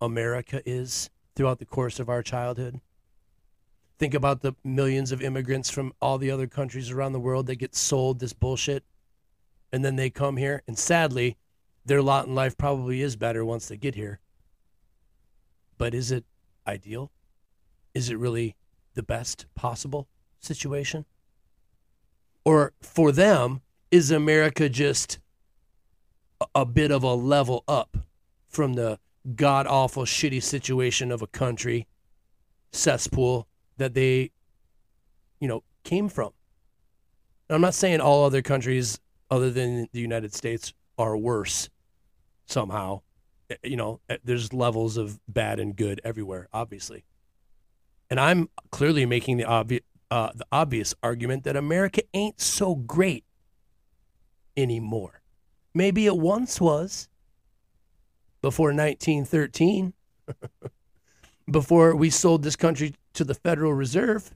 America is throughout the course of our childhood. Think about the millions of immigrants from all the other countries around the world that get sold this bullshit and then they come here and sadly their lot in life probably is better once they get here. But is it ideal? Is it really the best possible situation? Or for them, is America just a, bit of a level up from the god awful, shitty situation of a country cesspool that they, you know, came from? I'm not saying all other countries other than the United States are worse somehow. Eh, you know, eh, there's levels of bad and good everywhere, obviously. And I'm clearly making the obvious uh, the obvious argument that America ain't so great anymore. Maybe it once was before 1913, before we sold this country to the Federal Reserve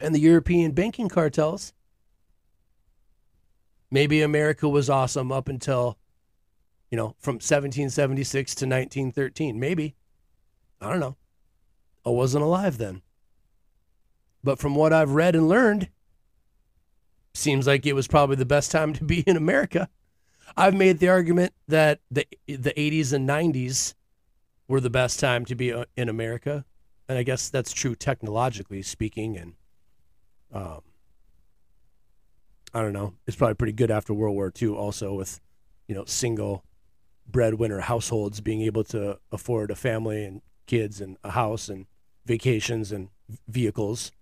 and the European banking cartels. Maybe America was awesome up until, you know, from 1776 to 1913. Maybe. I don't know. I wasn't alive then. But from what I've read and learned, seems like it was probably the best time to be in America. I've made the argument that the the 80s and 90s were the best time to be uh, in America, and I guess that's true technologically speaking and um, I don't know. It's probably pretty good after World War II, also with, you know, single breadwinner households being able to afford a family and kids and a house and vacations and vehicles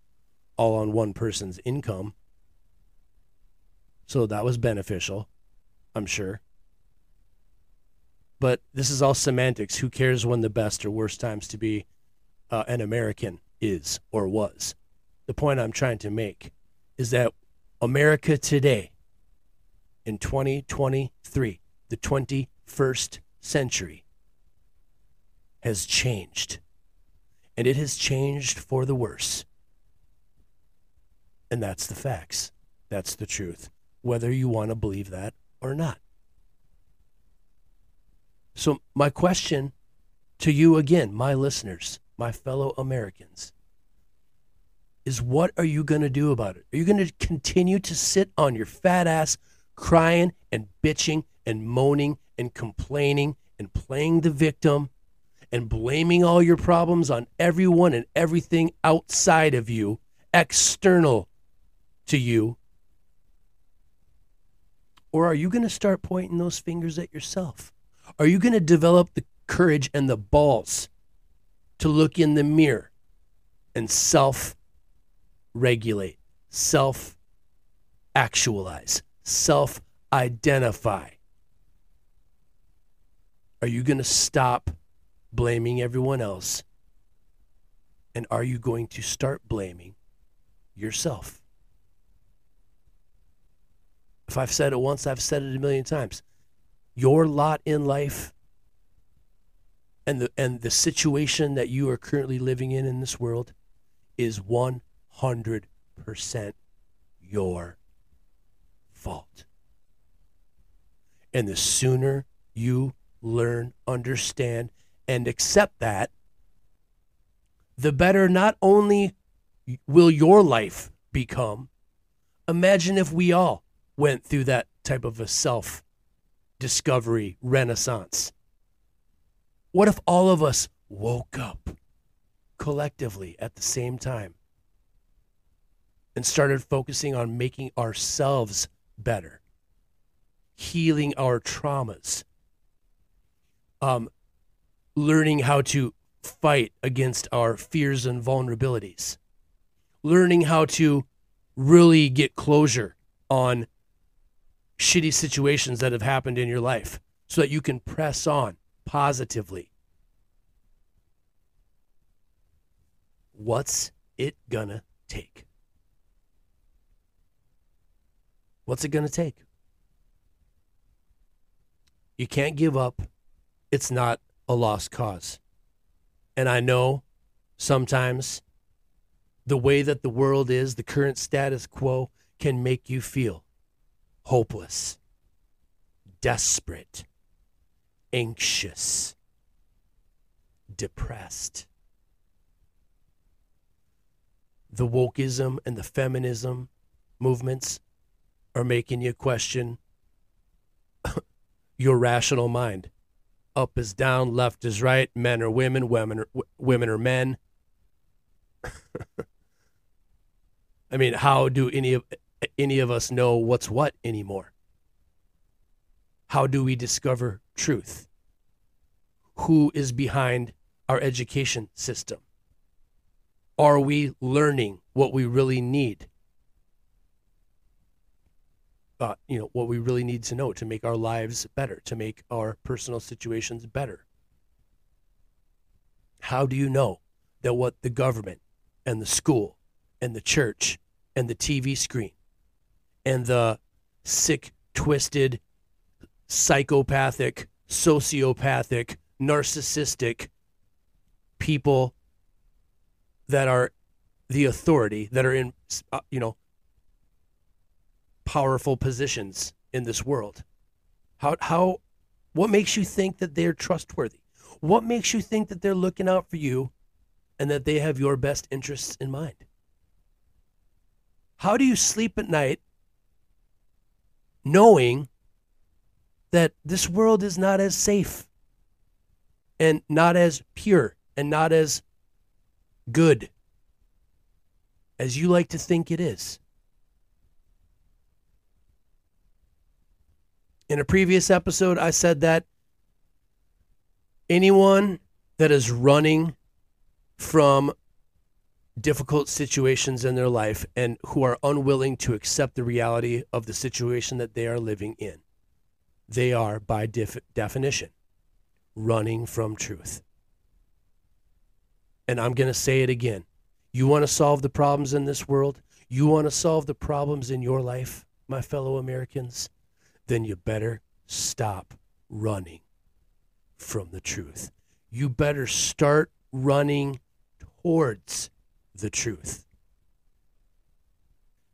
all on one person's income. So that was beneficial, I'm sure. But this is all semantics. Who cares when the best or worst times to be uh, an American is or was? The point I'm trying to make is that America today, in 2023, the 21st century, has changed. And it has changed for the worse. And that's the facts. That's the truth, whether you want to believe that or not. So, my question to you again, my listeners, my fellow Americans, is what are you going to do about it? Are you going to continue to sit on your fat ass crying and bitching and moaning and complaining and playing the victim and blaming all your problems on everyone and everything outside of you, external to you? Or are you going to start pointing those fingers at yourself? Are you going to develop the courage and the balls to look in the mirror and self regulate, self actualize, self identify? Are you going to stop blaming everyone else? And are you going to start blaming yourself? If I've said it once, I've said it a million times. Your lot in life and the and the situation that you are currently living in in this world is 100% your fault. And the sooner you learn, understand, and accept that, the better not only will your life become, imagine if we all went through that type of a self discovery renaissance. What if all of us woke up collectively at the same time and started focusing on making ourselves better, healing our traumas, um, learning how to fight against our fears and vulnerabilities, learning how to really get closure on shitty situations that have happened in your life so that you can press on positively. What's it gonna take? What's it gonna take? You can't give up. It's not a lost cause. And I know sometimes the way that the world is, the current status quo, can make you feel hopeless, desperate, anxious, depressed. The wokeism and the feminism movements are making you question your rational mind. Up is down, left is right, men are women, women are, women are men. I mean, how do any of any of us know what's what anymore? How do we discover truth? Who is behind our education system? Are we learning what we really need? Uh, you know what we really need to know to make our lives better, to make our personal situations better. How do you know that what the government and the school and the church and the TV screen and the sick, twisted, psychopathic, sociopathic, narcissistic people that are the authority, that are in, uh, you know, powerful positions in this world. How, how, what makes you think that they're trustworthy? What makes you think that they're looking out for you and that they have your best interests in mind? How do you sleep at night knowing that this world is not as safe and not as pure and not as good as you like to think it is. In a previous episode, I said that anyone that is running from difficult situations in their life and who are unwilling to accept the reality of the situation that they are living in, they are, by def- definition, running from truth. And I'm going to say it again. You want to solve the problems in this world? You want to solve the problems in your life, my fellow Americans? Then you better stop running from the truth. You better start running towards the truth.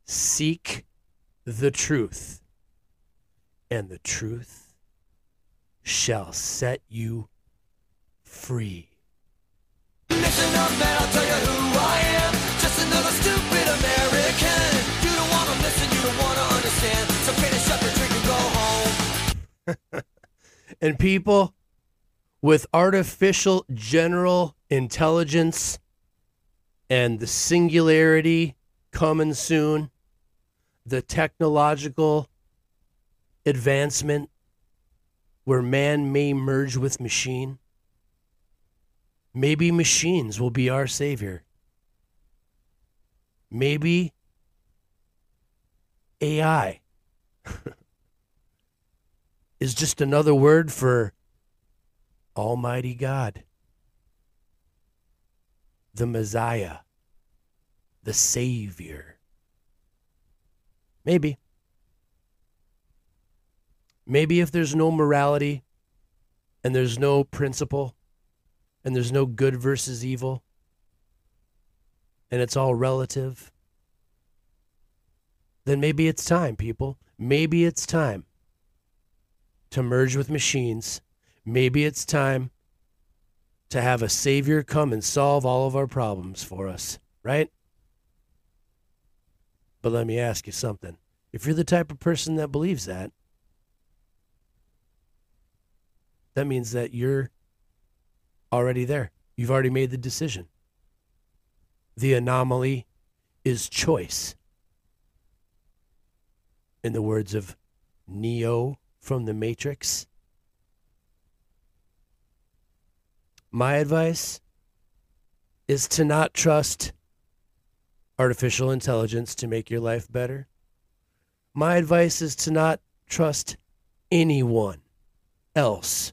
Seek the truth, and the truth shall set you free. Listen up I'll tell you who I am. Just another stupid And people with artificial general intelligence and the singularity coming soon, the technological advancement where man may merge with machine. Maybe machines will be our savior. Maybe AI is just another word for Almighty God, the Messiah, the Savior. Maybe. Maybe if there's no morality and there's no principle and there's no good versus evil and it's all relative, then maybe it's time, people. Maybe it's time to merge with machines. Maybe it's time to have a savior come and solve all of our problems for us, right? But let me ask you something. If you're the type of person that believes that, that means that you're already there. You've already made the decision. The anomaly is choice. In the words of Neo from the Matrix. My advice is to not trust artificial intelligence to make your life better. My advice is to not trust anyone else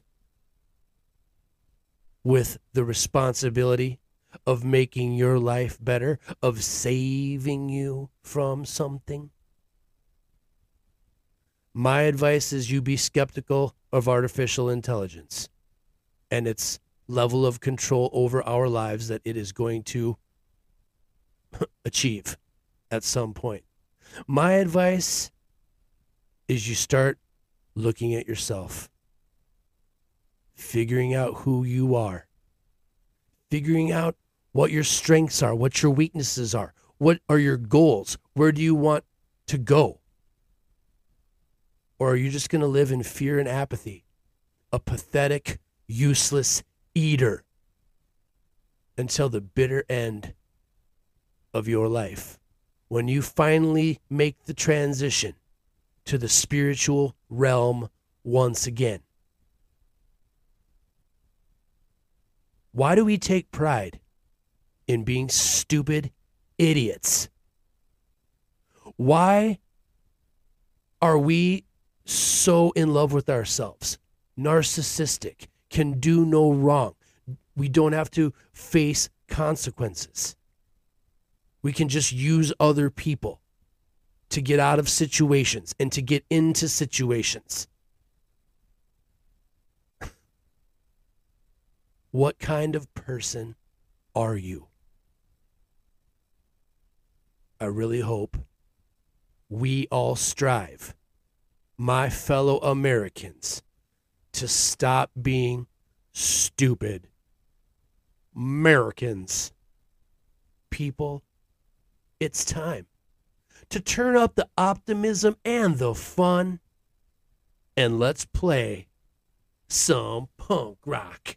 with the responsibility of making your life better, of saving you from something. My advice is you be skeptical of artificial intelligence and its level of control over our lives that it is going to achieve at some point. My advice is you start looking at yourself, figuring out who you are, figuring out what your strengths are, what your weaknesses are, what are your goals, where do you want to go? Or are you just going to live in fear and apathy? A pathetic, useless eater until the bitter end of your life. When you finally make the transition to the spiritual realm once again. Why do we take pride in being stupid idiots? Why are we so in love with ourselves, narcissistic, can do no wrong. We don't have to face consequences. We can just use other people to get out of situations and to get into situations. What kind of person are you? I really hope we all strive my fellow Americans to stop being stupid. Americans. People, it's time to turn up the optimism and the fun. And let's play some punk rock.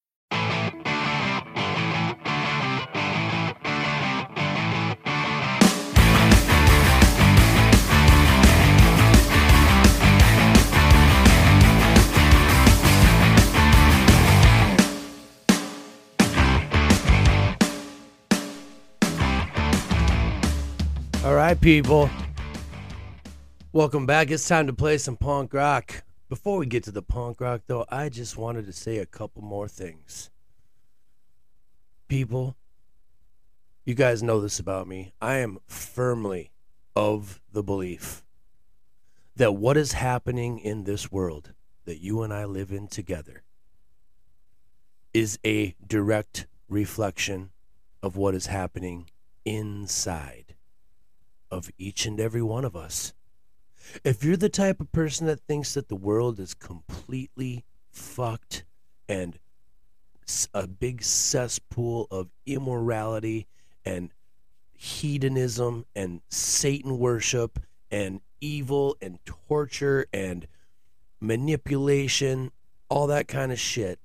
Right, people. Welcome back. It's time to play some punk rock. Before we get to the punk rock, though, I just wanted to say a couple more things. People, you guys know this about me. I am firmly of the belief that what is happening in this world that you and I live in together is a direct reflection of what is happening inside of each and every one of us. If you're the type of person that thinks that the world is completely fucked and a big cesspool of immorality and hedonism and Satan worship and evil and torture and manipulation, all that kind of shit,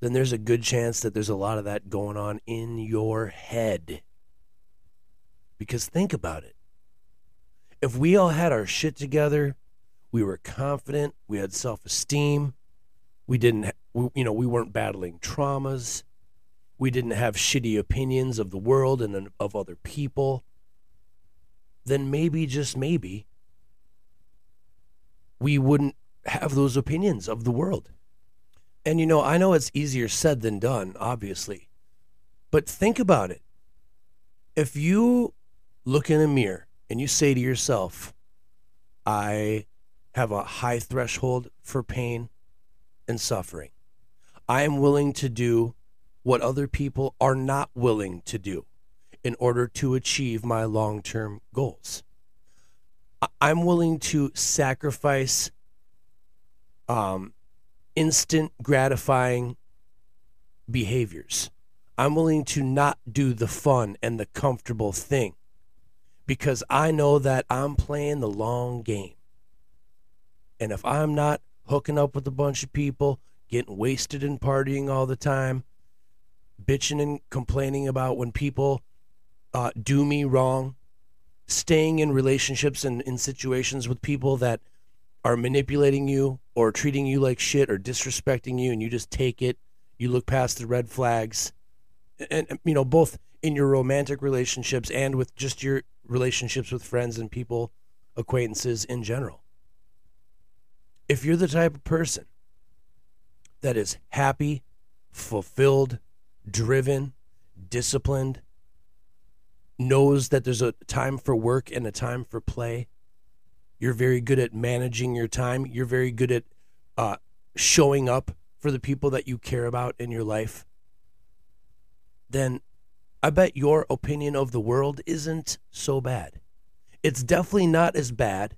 then there's a good chance that there's a lot of that going on in your head. Because think about it. If we all had our shit together, we were confident, we had self-esteem, we didn't, we, you know, we weren't battling traumas, we didn't have shitty opinions of the world and of other people, then maybe, just maybe, we wouldn't have those opinions of the world. And you know, I know it's easier said than done, obviously. But think about it. If you look in a mirror and you say to yourself, I have a high threshold for pain and suffering. I am willing to do what other people are not willing to do in order to achieve my long term goals. I'm willing to sacrifice um, instant gratifying behaviors. I'm willing to not do the fun and the comfortable thing because I know that I'm playing the long game. And if I'm not hooking up with a bunch of people, getting wasted and partying all the time, bitching and complaining about when people uh, do me wrong, staying in relationships and in situations with people that are manipulating you or treating you like shit or disrespecting you and you just take it, you look past the red flags. And, you know, both in your romantic relationships and with just your relationships with friends and people, acquaintances in general. If you're the type of person that is happy, fulfilled, driven, disciplined, knows that there's a time for work and a time for play, you're very good at managing your time, you're very good at uh, showing up for the people that you care about in your life, then I bet your opinion of the world isn't so bad. It's definitely not as bad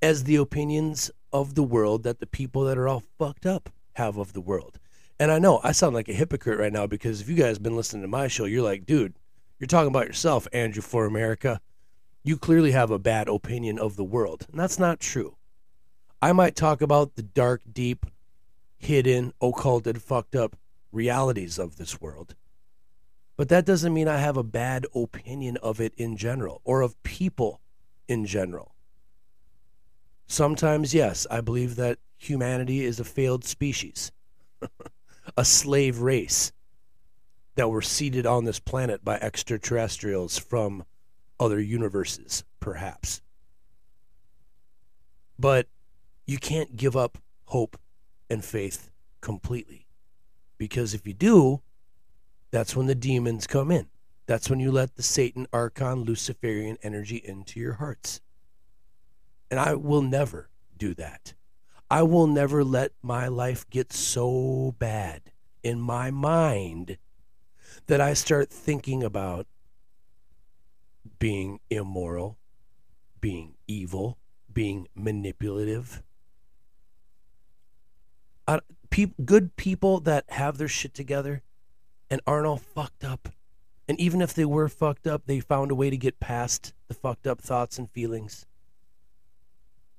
as the opinions of the world that the people that are all fucked up have of the world. And I know I sound like a hypocrite right now because if you guys have been listening to my show, you're like, dude, you're talking about yourself, Andrew for America. You clearly have a bad opinion of the world. And that's not true. I might talk about the dark, deep, hidden, occulted, fucked up realities of this world. But that doesn't mean I have a bad opinion of it in general or of people in general. Sometimes, yes, I believe that humanity is a failed species, a slave race that were seeded on this planet by extraterrestrials from other universes, perhaps. But you can't give up hope and faith completely. Because if you do, that's when the demons come in. That's when you let the Satan, Archon, Luciferian energy into your hearts. And I will never do that. I will never let my life get so bad in my mind that I start thinking about being immoral, being evil, being manipulative. Uh, peop good people that have their shit together and aren't all fucked up. And even if they were fucked up, they found a way to get past the fucked up thoughts and feelings.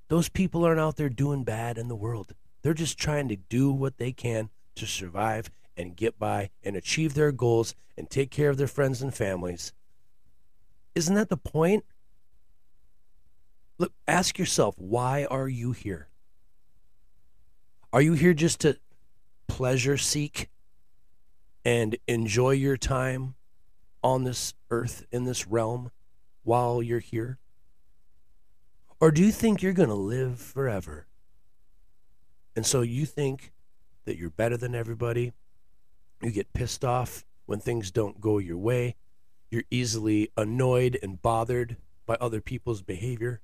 Those people aren't out there doing bad in the world. They're just trying to do what they can to survive and get by and achieve their goals and take care of their friends and families. Isn't that the point? Look, ask yourself, why are you here? Are you here just to pleasure seek and enjoy your time on this earth, in this realm, while you're here? Or do you think you're going to live forever? And so you think that you're better than everybody. You get pissed off when things don't go your way. You're easily annoyed and bothered by other people's behavior.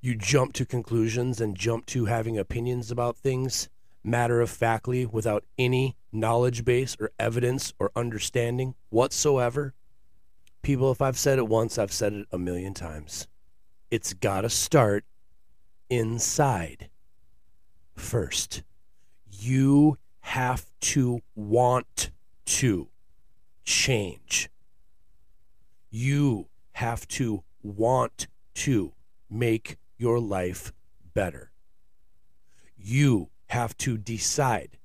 You jump to conclusions and jump to having opinions about things matter of factly without any knowledge base or evidence or understanding whatsoever. People, if I've said it once, I've said it a million times. It's got to start inside first. You have to want to change. You have to want to make your life better. You have to decide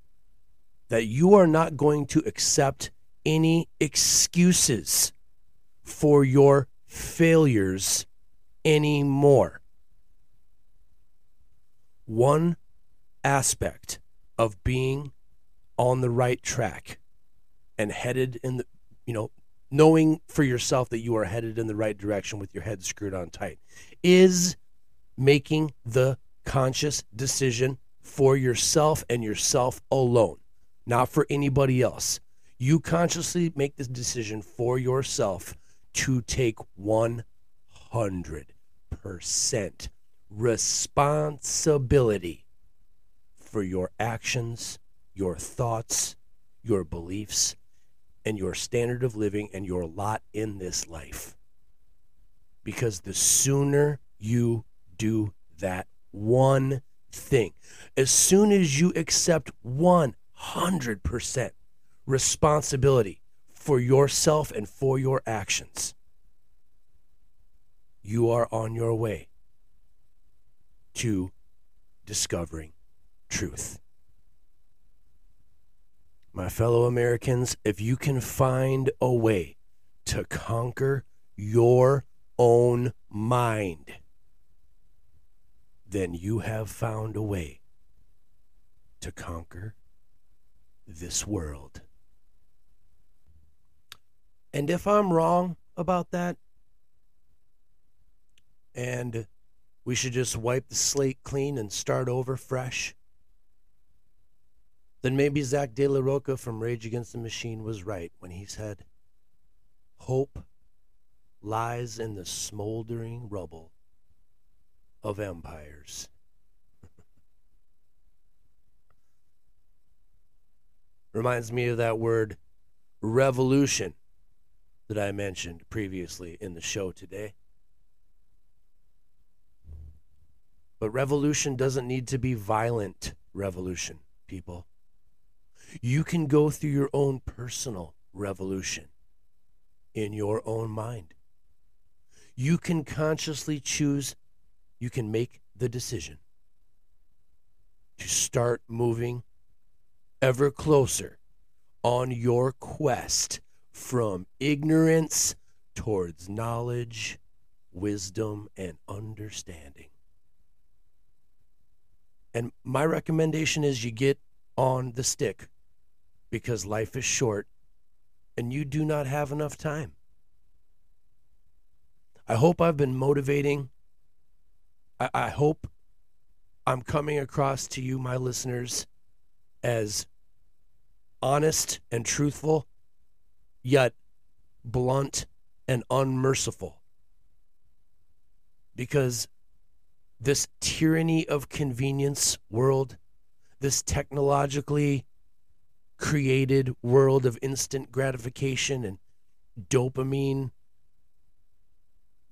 that you are not going to accept any excuses for your failures anymore. One aspect of being on the right track and headed in the, you know, knowing for yourself that you are headed in the right direction with your head screwed on tight is making the conscious decision for yourself and yourself alone, not for anybody else. You consciously make this decision for yourself to take 100% responsibility for your actions, your thoughts, your beliefs, and your standard of living and your lot in this life. Because the sooner you do that one thing, as soon as you accept 100% responsibility for yourself and for your actions, you are on your way to discovering truth. My fellow Americans, if you can find a way to conquer your own mind, then you have found a way to conquer this world. And if I'm wrong about that, and we should just wipe the slate clean and start over fresh, then maybe Zack De La Rocha from Rage Against the Machine was right when he said, Hope lies in the smoldering rubble of empires. Reminds me of that word revolution that I mentioned previously in the show today. But revolution doesn't need to be violent revolution, people. You can go through your own personal revolution in your own mind. You can consciously choose, you can make the decision to start moving ever closer on your quest from ignorance towards knowledge, wisdom, and understanding. And my recommendation is you get on the stick because life is short and you do not have enough time. I hope I've been motivating. I, I hope I'm coming across to you, my listeners, as honest and truthful, yet blunt and unmerciful. Because this tyranny of convenience world, this technologically created world of instant gratification and dopamine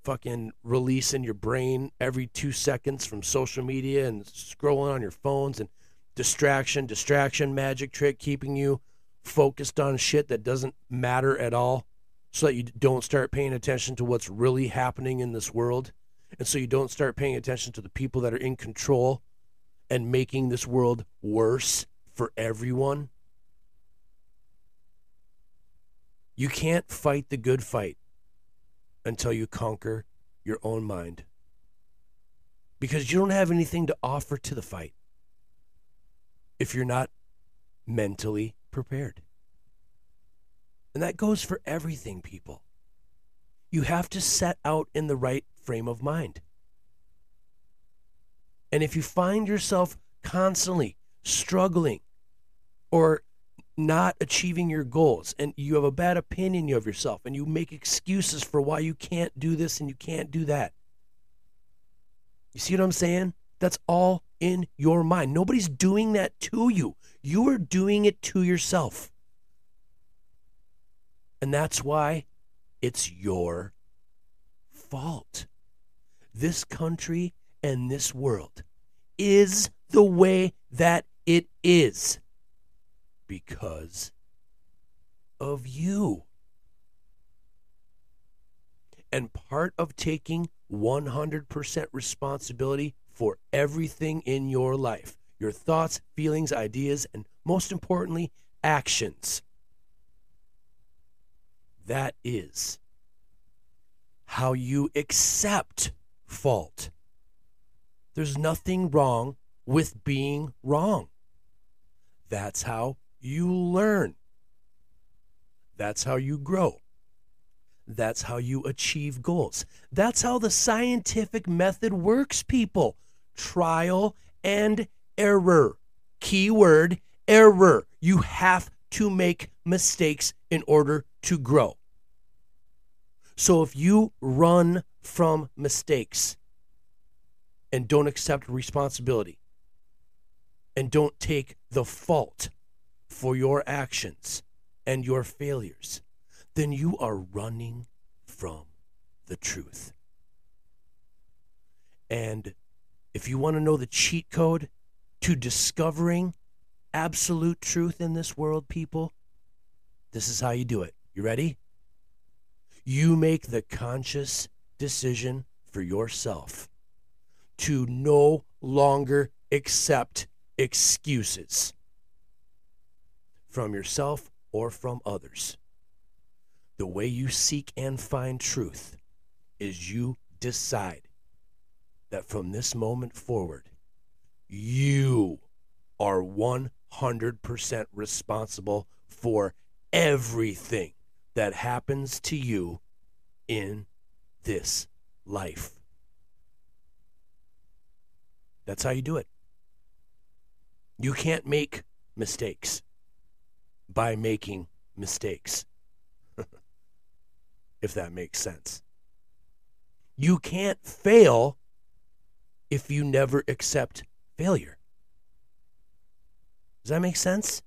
fucking release in your brain every two seconds from social media and scrolling on your phones and distraction, distraction, magic trick, keeping you focused on shit that doesn't matter at all so that you don't start paying attention to what's really happening in this world. And so you don't start paying attention to the people that are in control and making this world worse for everyone. You can't fight the good fight until you conquer your own mind. Because you don't have anything to offer to the fight if you're not mentally prepared. And that goes for everything, people. You have to set out in the right frame of mind. And if you find yourself constantly struggling or not achieving your goals and you have a bad opinion of yourself and you make excuses for why you can't do this and you can't do that. You see what I'm saying? That's all in your mind. Nobody's doing that to you. You are doing it to yourself. And that's why it's your fault. This country and this world is the way that it is because of you. And part of taking 100% responsibility for everything in your life your thoughts, feelings, ideas, and most importantly, actions. That is how you accept fault. There's nothing wrong with being wrong. That's how you learn. That's how you grow. That's how you achieve goals. That's how the scientific method works, people. Trial and error. Keyword error. You have to make mistakes in order to grow. So if you run from mistakes and don't accept responsibility and don't take the fault for your actions and your failures, then you are running from the truth. And if you want to know the cheat code to discovering absolute truth in this world, people, this is how you do it. You ready? You make the conscious decision for yourself to no longer accept excuses from yourself or from others. The way you seek and find truth is you decide that from this moment forward, you are 100% responsible for everything that happens to you in this life. That's how you do it. You can't make mistakes by making mistakes, if that makes sense. You can't fail if you never accept failure. Does that make sense?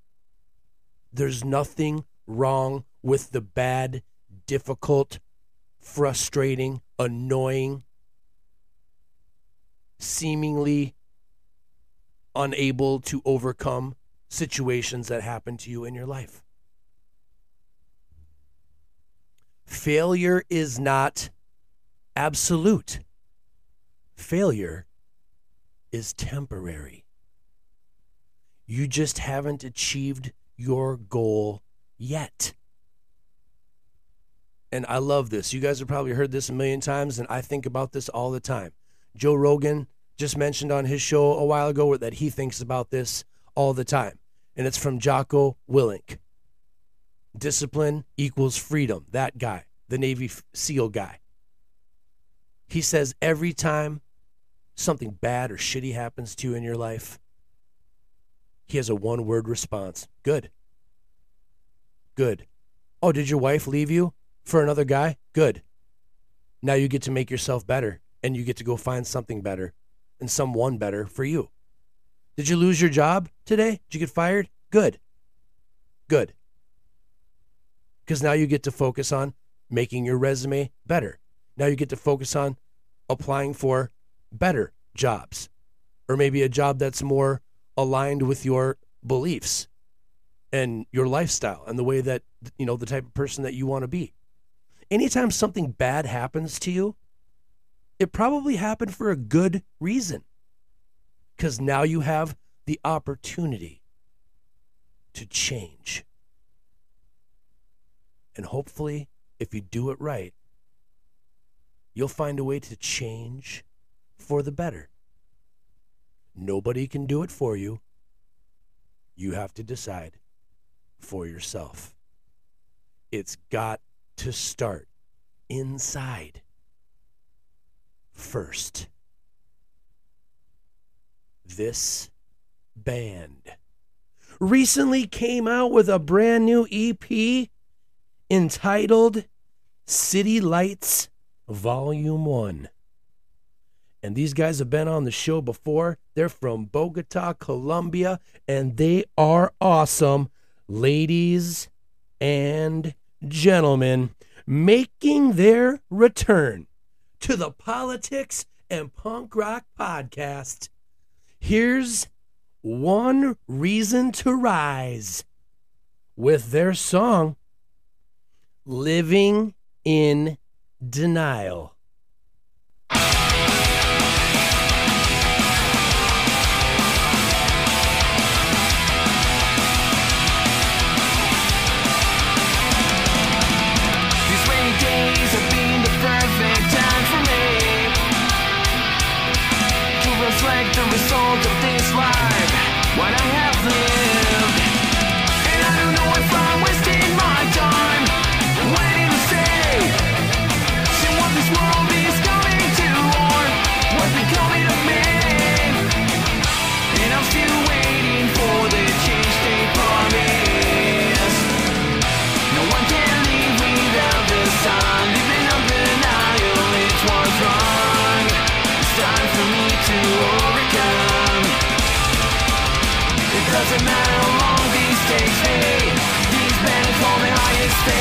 There's nothing wrong with the bad, difficult, frustrating, annoying, seemingly unable to overcome situations that happen to you in your life. Failure is not absolute. Failure is temporary. You just haven't achieved your goal yet. And I love this. You guys have probably heard this a million times, and I think about this all the time. Joe Rogan just mentioned on his show a while ago that he thinks about this all the time. And it's from Jocko Willink. Discipline equals freedom. That guy, the Navy SEAL guy. He says every time something bad or shitty happens to you in your life, he has a one word response good. Good. Oh, did your wife leave you for another guy? Good. Now you get to make yourself better and you get to go find something better and someone better for you. Did you lose your job today? Did you get fired? Good. Good. Because now you get to focus on making your resume better. Now you get to focus on applying for better jobs or maybe a job that's more aligned with your beliefs and your lifestyle and the way that, you know, the type of person that you want to be. Anytime something bad happens to you, it probably happened for a good reason. Because now you have the opportunity to change. And hopefully, if you do it right, you'll find a way to change for the better. Nobody can do it for you. You have to decide for yourself. It's got to start inside first. This band recently came out with a brand new EP entitled City Lights Volume 1. And these guys have been on the show before. They're from Bogota, Colombia, and they are awesome. Ladies and gentlemen, making their return to the Politics and Punk Rock Podcast. Here's one reason to rise with their song, Living in Denial.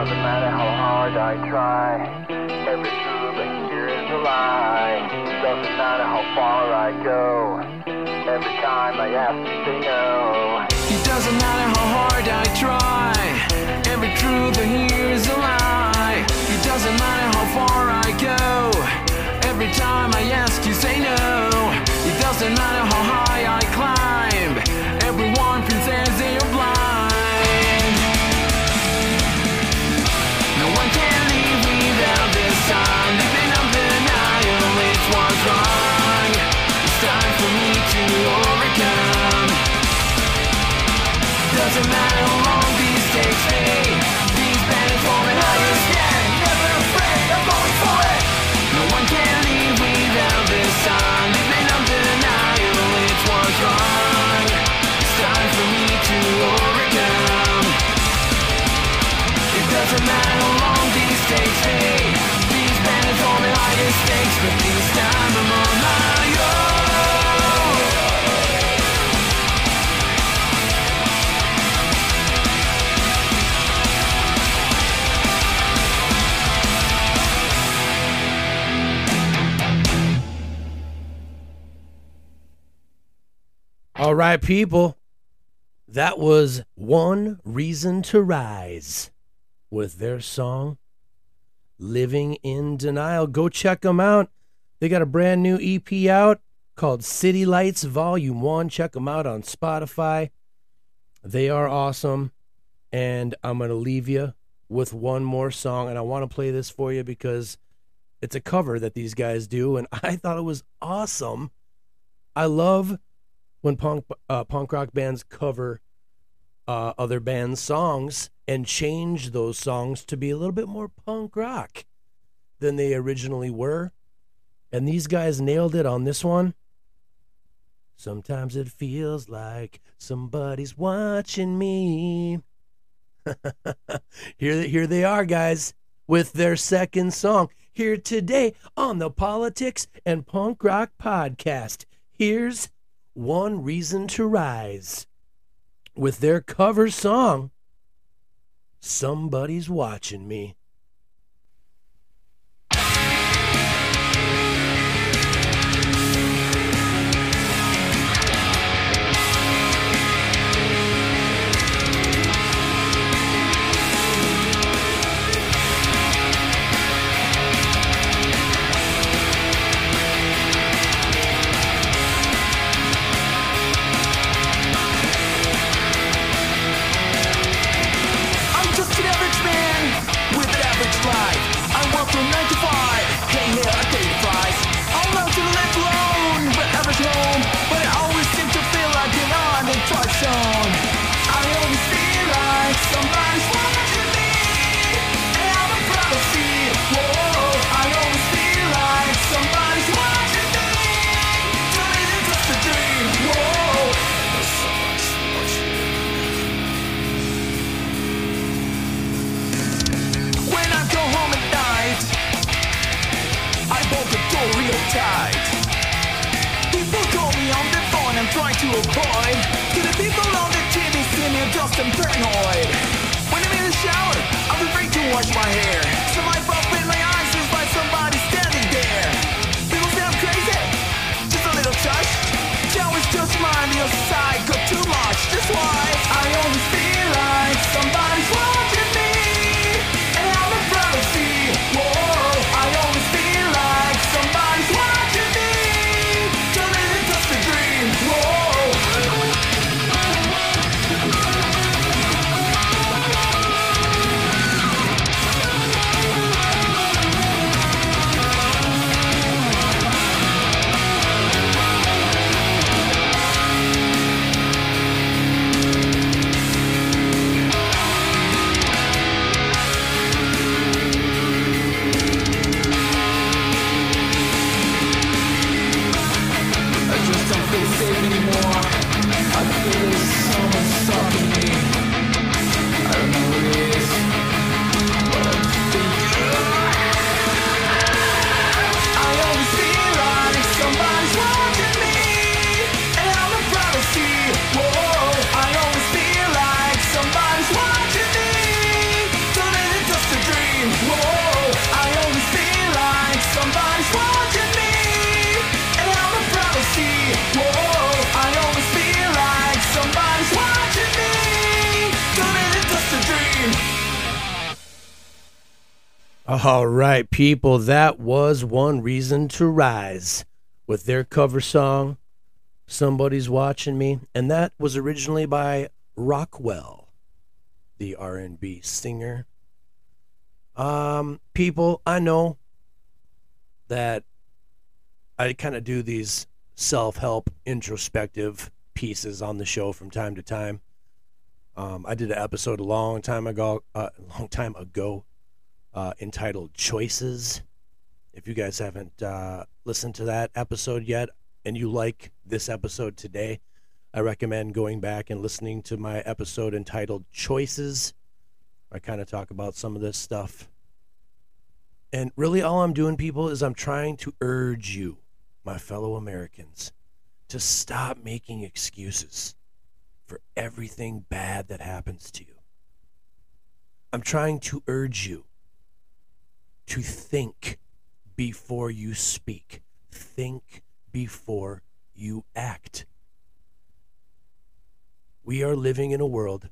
Doesn't matter how hard I try, every truth I hear is a lie. Doesn't matter how far I go, every time I ask you say no. It doesn't matter how hard I try. Every truth I hear is a lie. It doesn't matter how far I go. Every time I ask, you say no. It doesn't matter All right, people. That was One Reason to Rise with their song Living in Denial. Go check them out. They got a brand new EP out called City Lights Volume 1. Check them out on Spotify. They are awesome. And I'm going to leave you with one more song. And I want to play this for you because it's a cover that these guys do. And I thought it was awesome. I love when punk uh, punk rock bands cover uh, other bands' songs and change those songs to be a little bit more punk rock than they originally were. And these guys nailed it on this one. Sometimes it feels like somebody's watching me. here, here they are, guys, with their second song. Here today on the Politics and Punk Rock Podcast. Here's One Reason to Rise with their cover song, Somebody's Watching Me. And try to. The people on the TV see me just paranoid. When I'm in the shower, I'm afraid to wash my hair. All right, people, that was One Reason to Rise with their cover song, Somebody's Watching Me. And that was originally by Rockwell, the R&B singer. Um, people, I know that I kind of do these self-help introspective pieces on the show from time to time. Um, I did an episode a long time ago, uh, a long time ago, uh, entitled "Choices." If you guys haven't uh, listened to that episode yet, and you like this episode today, I recommend going back and listening to my episode entitled "Choices." I kind of talk about some of this stuff. And really, all I'm doing, people, is I'm trying to urge you, my fellow Americans, to stop making excuses for everything bad that happens to you. I'm trying to urge you to think before you speak, think before you act. we are living in a world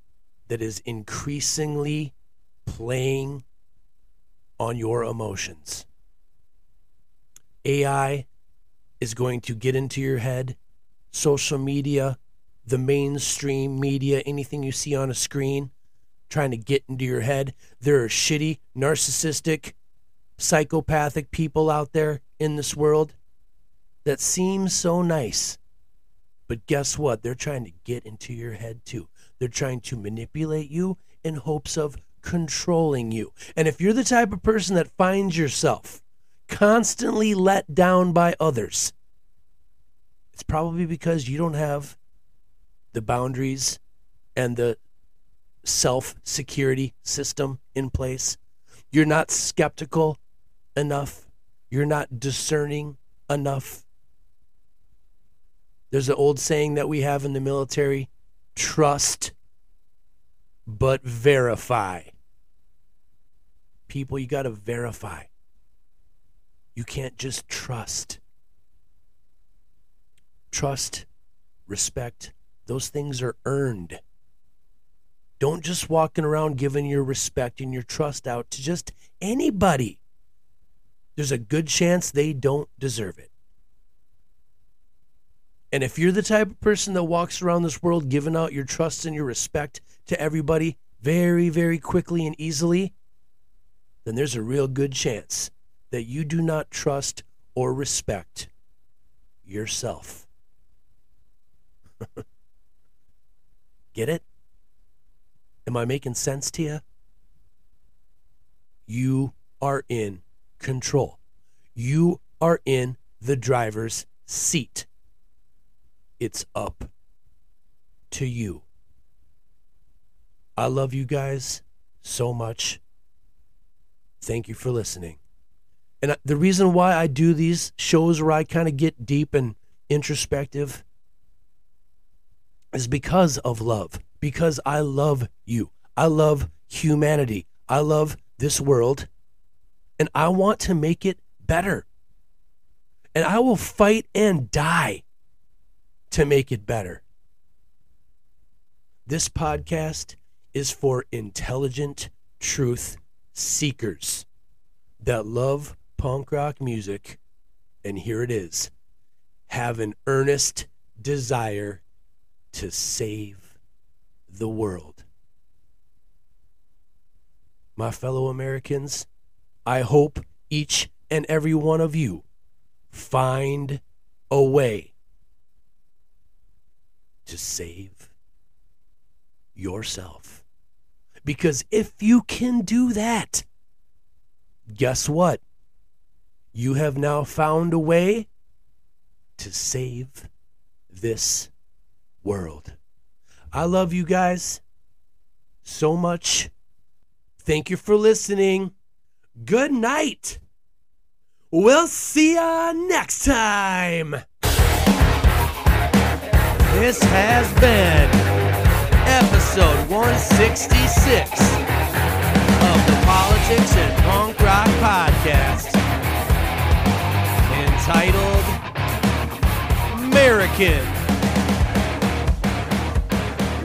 that is increasingly playing on your emotions. AI is going to get into your head, social media, the mainstream media, anything you see on a screen, trying to get into your head. There are shitty, narcissistic, psychopathic people out there in this world that seem so nice. But guess what? They're trying to get into your head too. They're trying to manipulate you in hopes of controlling you. And if you're the type of person that finds yourself constantly let down by others, it's probably because you don't have the boundaries and the self security system in place. You're not skeptical enough. You're not discerning enough. There's an old saying that we have in the military trust, but verify. People, you got to verify. You can't just trust. Trust, respect, those things are earned. Don't just walking around giving your respect and your trust out to just anybody. There's a good chance they don't deserve it. And if you're the type of person that walks around this world giving out your trust and your respect to everybody very, very quickly and easily, then there's a real good chance that you do not trust or respect yourself. Get it? Am I making sense to you? You are in control. You are in the driver's seat. It's up to you. I love you guys so much. Thank you for listening. And the reason why I do these shows where I kind of get deep and introspective is because of love. Because I love you. I love humanity. I love this world. And I want to make it better. And I will fight and die to make it better. This podcast is for intelligent truth seekers that love punk rock music. And here it is have an earnest desire to save the world. My fellow Americans, I hope each and every one of you find a way to save yourself. Because if you can do that, guess what? You have now found a way to save this world. I love you guys so much. Thank you for listening. Good night. We'll see ya next time. This has been episode 166 of the Politics and Punk Rock Podcast entitled 'Merican.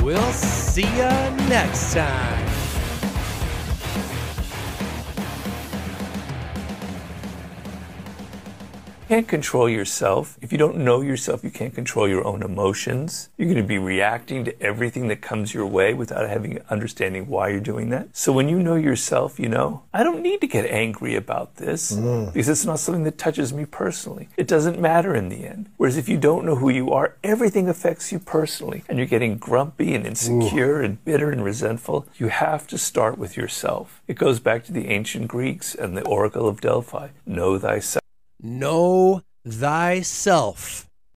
We'll see ya next time. Can't control yourself. If you don't know yourself, you can't control your own emotions. You're going to be reacting to everything that comes your way without having understanding why you're doing that. So when you know yourself, you know, I don't need to get angry about this mm. because it's not something that touches me personally. It doesn't matter in the end. Whereas if you don't know who you are, everything affects you personally and you're getting grumpy and insecure and bitter and resentful. You have to start with yourself. It goes back to the ancient Greeks and the Oracle of Delphi. Know thyself. Know thyself.